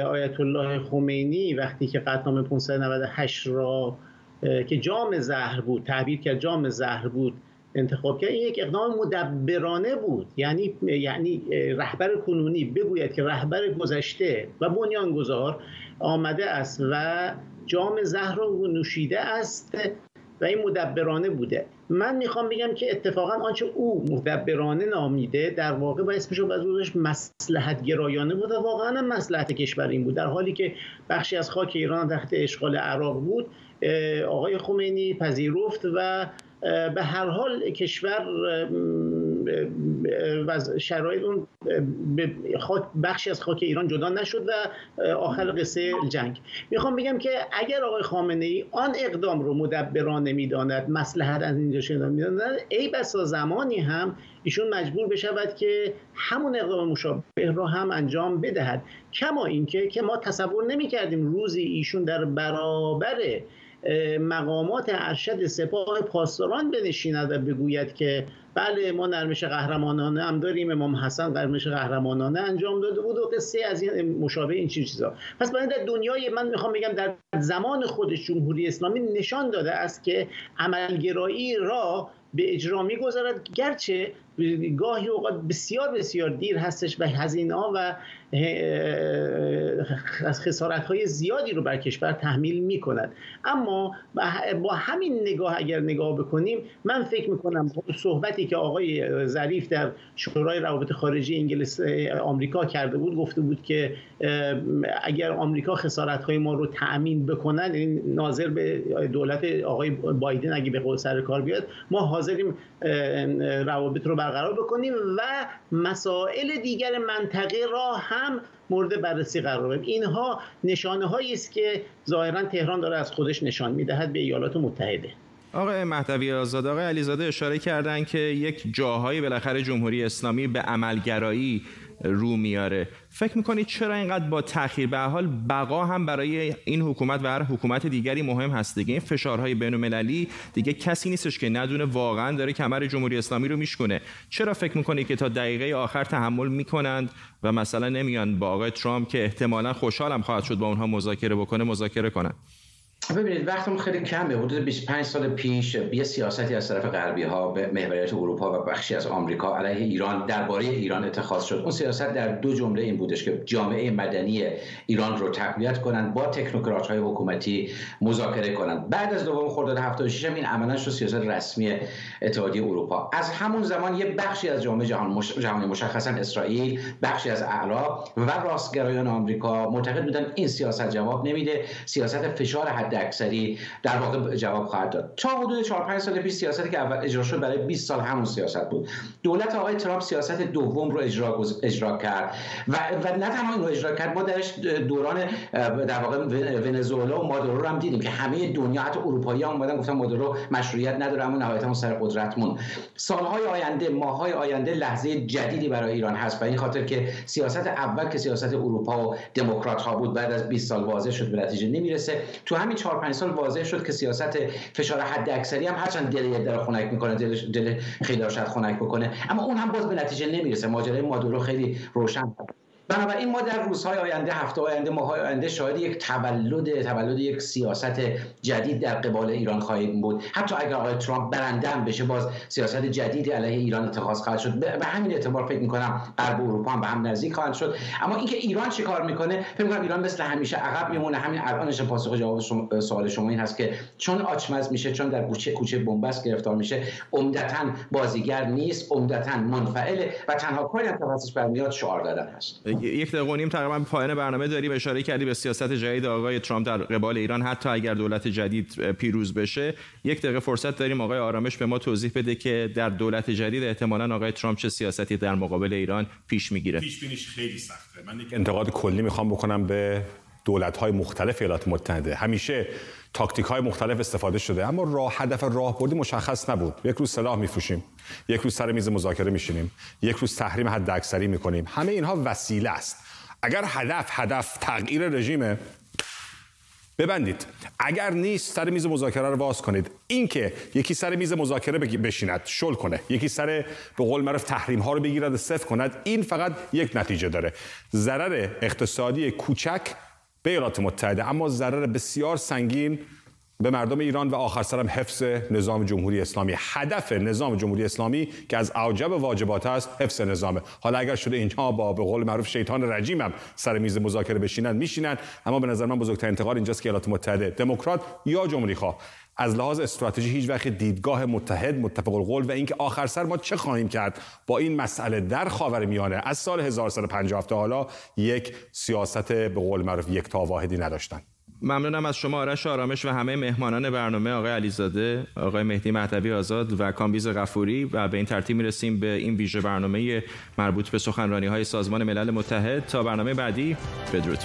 آیت الله خمینی وقتی که قطعنامه 598 را که جام زهر بود تعبیر کرد جام زهر بود انتخاب کرد. این یک اقدام مدبرانه بود. یعنی یعنی رهبر کنونی بگوید که رهبر گذشته و بنیانگذار آمده است و جام زهر را نوشیده است و این مدبرانه بوده. من می‌خوام بگم که اتفاقا آنچه او مدبرانه نامیده در واقع با اسمش رو از مسلحت گرایانه بود و واقعا مسلحت کشور این بود. در حالی که بخشی از خاک ایران تحت اشغال عراق بود. آقای خمینی پذیرفت و به هر حال کشور و شرایط اون بخشی از خاک ایران جدا نشد و آخر قصه جنگ. می‌خوام بگم که اگر آقای خامنه ای آن اقدام رو مدبرانه می‌داند مسلحت از اینجا شده می‌داند ای بسا زمانی هم ایشون مجبور بشود که همون اقدام مشابه را هم انجام بدهد. کما اینکه که ما تصور نمی کردیم روزی ایشون در برابر مقامات ارشد سپاه پاسداران بنشیند و بگوید که بله ما نرمش قهرمانانه هم داریم امام حسن نرمش قهرمانانه انجام داده بود و قصه از این مشابه این چیزا. پس برای در دنیای من می‌خوام بگم در زمان خودش جمهوری اسلامی نشان داده است که عملگرایی را به اجرا می‌گذارد گرچه گاهی اوقات بسیار بسیار دیر هستش و هزینه ها و از خسارت های زیادی رو بر کشور تحمیل می کند اما با همین نگاه اگر نگاه بکنیم من فکر می کنم صحبتی که آقای ظریف در شورای روابط خارجی انگلیس آمریکا کرده بود گفته بود که اگر آمریکا خسارت های ما رو تأمین بکنن این ناظر به دولت آقای بایدن اگه به قول سر کار بیاد ما حاضریم روابط رو برقرار بکنیم و مسائل دیگر منطقه را هم مورد بررسی قرار بدیم اینها نشانه هایی است که ظاهرا تهران داره از خودش نشان می‌دهد به ایالات متحده. آقای مهدوی آزاد آقای علیزاده اشاره کردن که یک جاهایی بالاخره جمهوری اسلامی به عملگرایی رو میاره. فکر می‌کنید چرا اینقدر با تاخیر به حال بقا هم برای این حکومت و هر حکومت دیگری مهم هست دیگه. این فشارهای بین‌المللی دیگه کسی نیستش که ندونه واقعا داره کمر جمهوری اسلامی رو میشکنه چرا فکر می‌کنید که تا دقیقه آخر تحمل می‌کنند و مثلا نمیان با آقای ترامپ که احتمالا خوشحالم خواهد شد با اونها مذاکره بکنه مذاکره کنن؟ ببینید وقتمون خیلی کمه. حدود 25 سال پیش یه سیاستی از طرف غربی ها به محوریت اروپا و بخشی از آمریکا علیه ایران درباره ایران اتخاذ شد. اون سیاست در دو جمله این بودش که جامعه مدنی ایران رو تقویت کنند با تکنوکرات های حکومتی مذاکره کنند. بعد از دوم خرداد 76 هم این عملا شد سیاست رسمی اتحادیه اروپا. از همون زمان یه بخشی از جامعه جهان. جهانی مشخصا اسرائیل بخشی از اعراب و راستگرایان آمریکا معتقد بودن این سیاست جواب نمیده. سیاست فشار حد اکثری در واقع جواب خواهد داد. تا حدود 4 5 سال پیش سیاستی که اول اجرا شد برای 20 سال همون سیاست بود. دولت آقای ترامپ سیاست دوم رو اجرا اجرا کرد و, و نه تنها این رو اجرا کرد ما درش دوران در واقع ونزوئلا و مادورو رو هم دیدیم که همه دنیا حتی اروپایی ها اومدن گفتن مادورو مشروعیت نداره اما نهایتا سر قدرت مون سالهای آینده ماهای آینده لحظه جدیدی برای ایران هست و این خاطر که سیاست اول که سیاست اروپا و دموکرات ها بود بعد از 20 سال واضح شد به نتیجه نمی‌رسه. تو همین 4 5 سال واضح شد که سیاست فشار حد اکثری هم هرچند دل در خنک می‌کنه دل دل خیلی شاید خنک بکنه اما اون هم باز به نتیجه نمی‌رسه. ماجرای مادورو خیلی روشن. بنابراین ما در روزهای آینده هفته آینده ماهای آینده شاید یک تولد تولد یک سیاست جدید در قبال ایران خواهیم بود. حتی اگر آقای ترامپ برنده هم بشه باز سیاست جدیدی علیه ایران اتخاذ خواهد شد. به همین اعتبار فکر می‌کنم غرب اروپا هم به هم نزدیک خواهد شد. اما اینکه ایران چه کار می‌کنه فکر می‌کنم ایران مثل همیشه عقب میمونه. همین الانش پاسخ جواب شما سوال شما این هست که چون آچمز میشه چون در کوچه کوچه بنبست گرفتار میشه عمدتا بازیگر نیست عمدتا منفعله و تنها کاری که برمیاد شعار دادن هست. یک دقیقه و نیم تقریبا پایان برنامه داریم اشاره کردی به سیاست جدید آقای ترامپ در قبال ایران. حتی اگر دولت جدید پیروز بشه یک دقیقه فرصت داریم آقای آرامش به ما توضیح بده که در دولت جدید احتمالا آقای ترامپ چه سیاستی در مقابل ایران پیش می‌گیره. پیش بینیش خیلی سخته. من یک انتقاد کلی می‌خوام بکنم به دولت های مختلف ایالات متحده. همیشه تاکتیک های مختلف استفاده شده اما راه هدف راهبردی مشخص نبود. یک روز سلاح میفروشیم یک روز سر میز مذاکره میشینیم یک روز تحریم حد اکثری می‌کنیم. همه اینها وسیله است. اگر هدف هدف تغییر رژیم ببندید. اگر نیست سر میز مذاکره رو باز کنید. اینکه یکی سر میز مذاکره بشیند شل کنه. یکی سر به قول معروف تحریم ها رو بگیرد و صفر کند این فقط یک نتیجه داره. ضرر اقتصادی کوچک به ایالات متحده. اما ضرر بسیار سنگین به مردم ایران و آخر سرم حفظ نظام جمهوری اسلامی. هدف نظام جمهوری اسلامی که از اوجب واجبات است حفظ نظامه. حالا اگر شده اینها با به قول معروف شیطان رجیم هم سر میز مذاکره بشینن میشینن. اما به نظر من بزرگترین انتقاد اینجاست که ایالات متحده دموکرات یا جمهوری خواه. از لحاظ استراتژی هیچ وقت دیدگاه متحد متفق القول و اینکه آخر سر ما چه خواهیم کرد؟ با این مسئله در خاورمیانه از سال 1150 تا حالا یک سیاست به قول معروف یک تا واحدی نداشتن. ممنونم از شما آرش آرامش و همه مهمانان برنامه آقای علیزاده آقای مهدی مهدوی آزاد و کامبیز غفوری و به این ترتیب می‌رسیم به این ویژه برنامه مربوط به سخنرانی های سازمان ملل متحد. تا برنامه بعدی بدرود.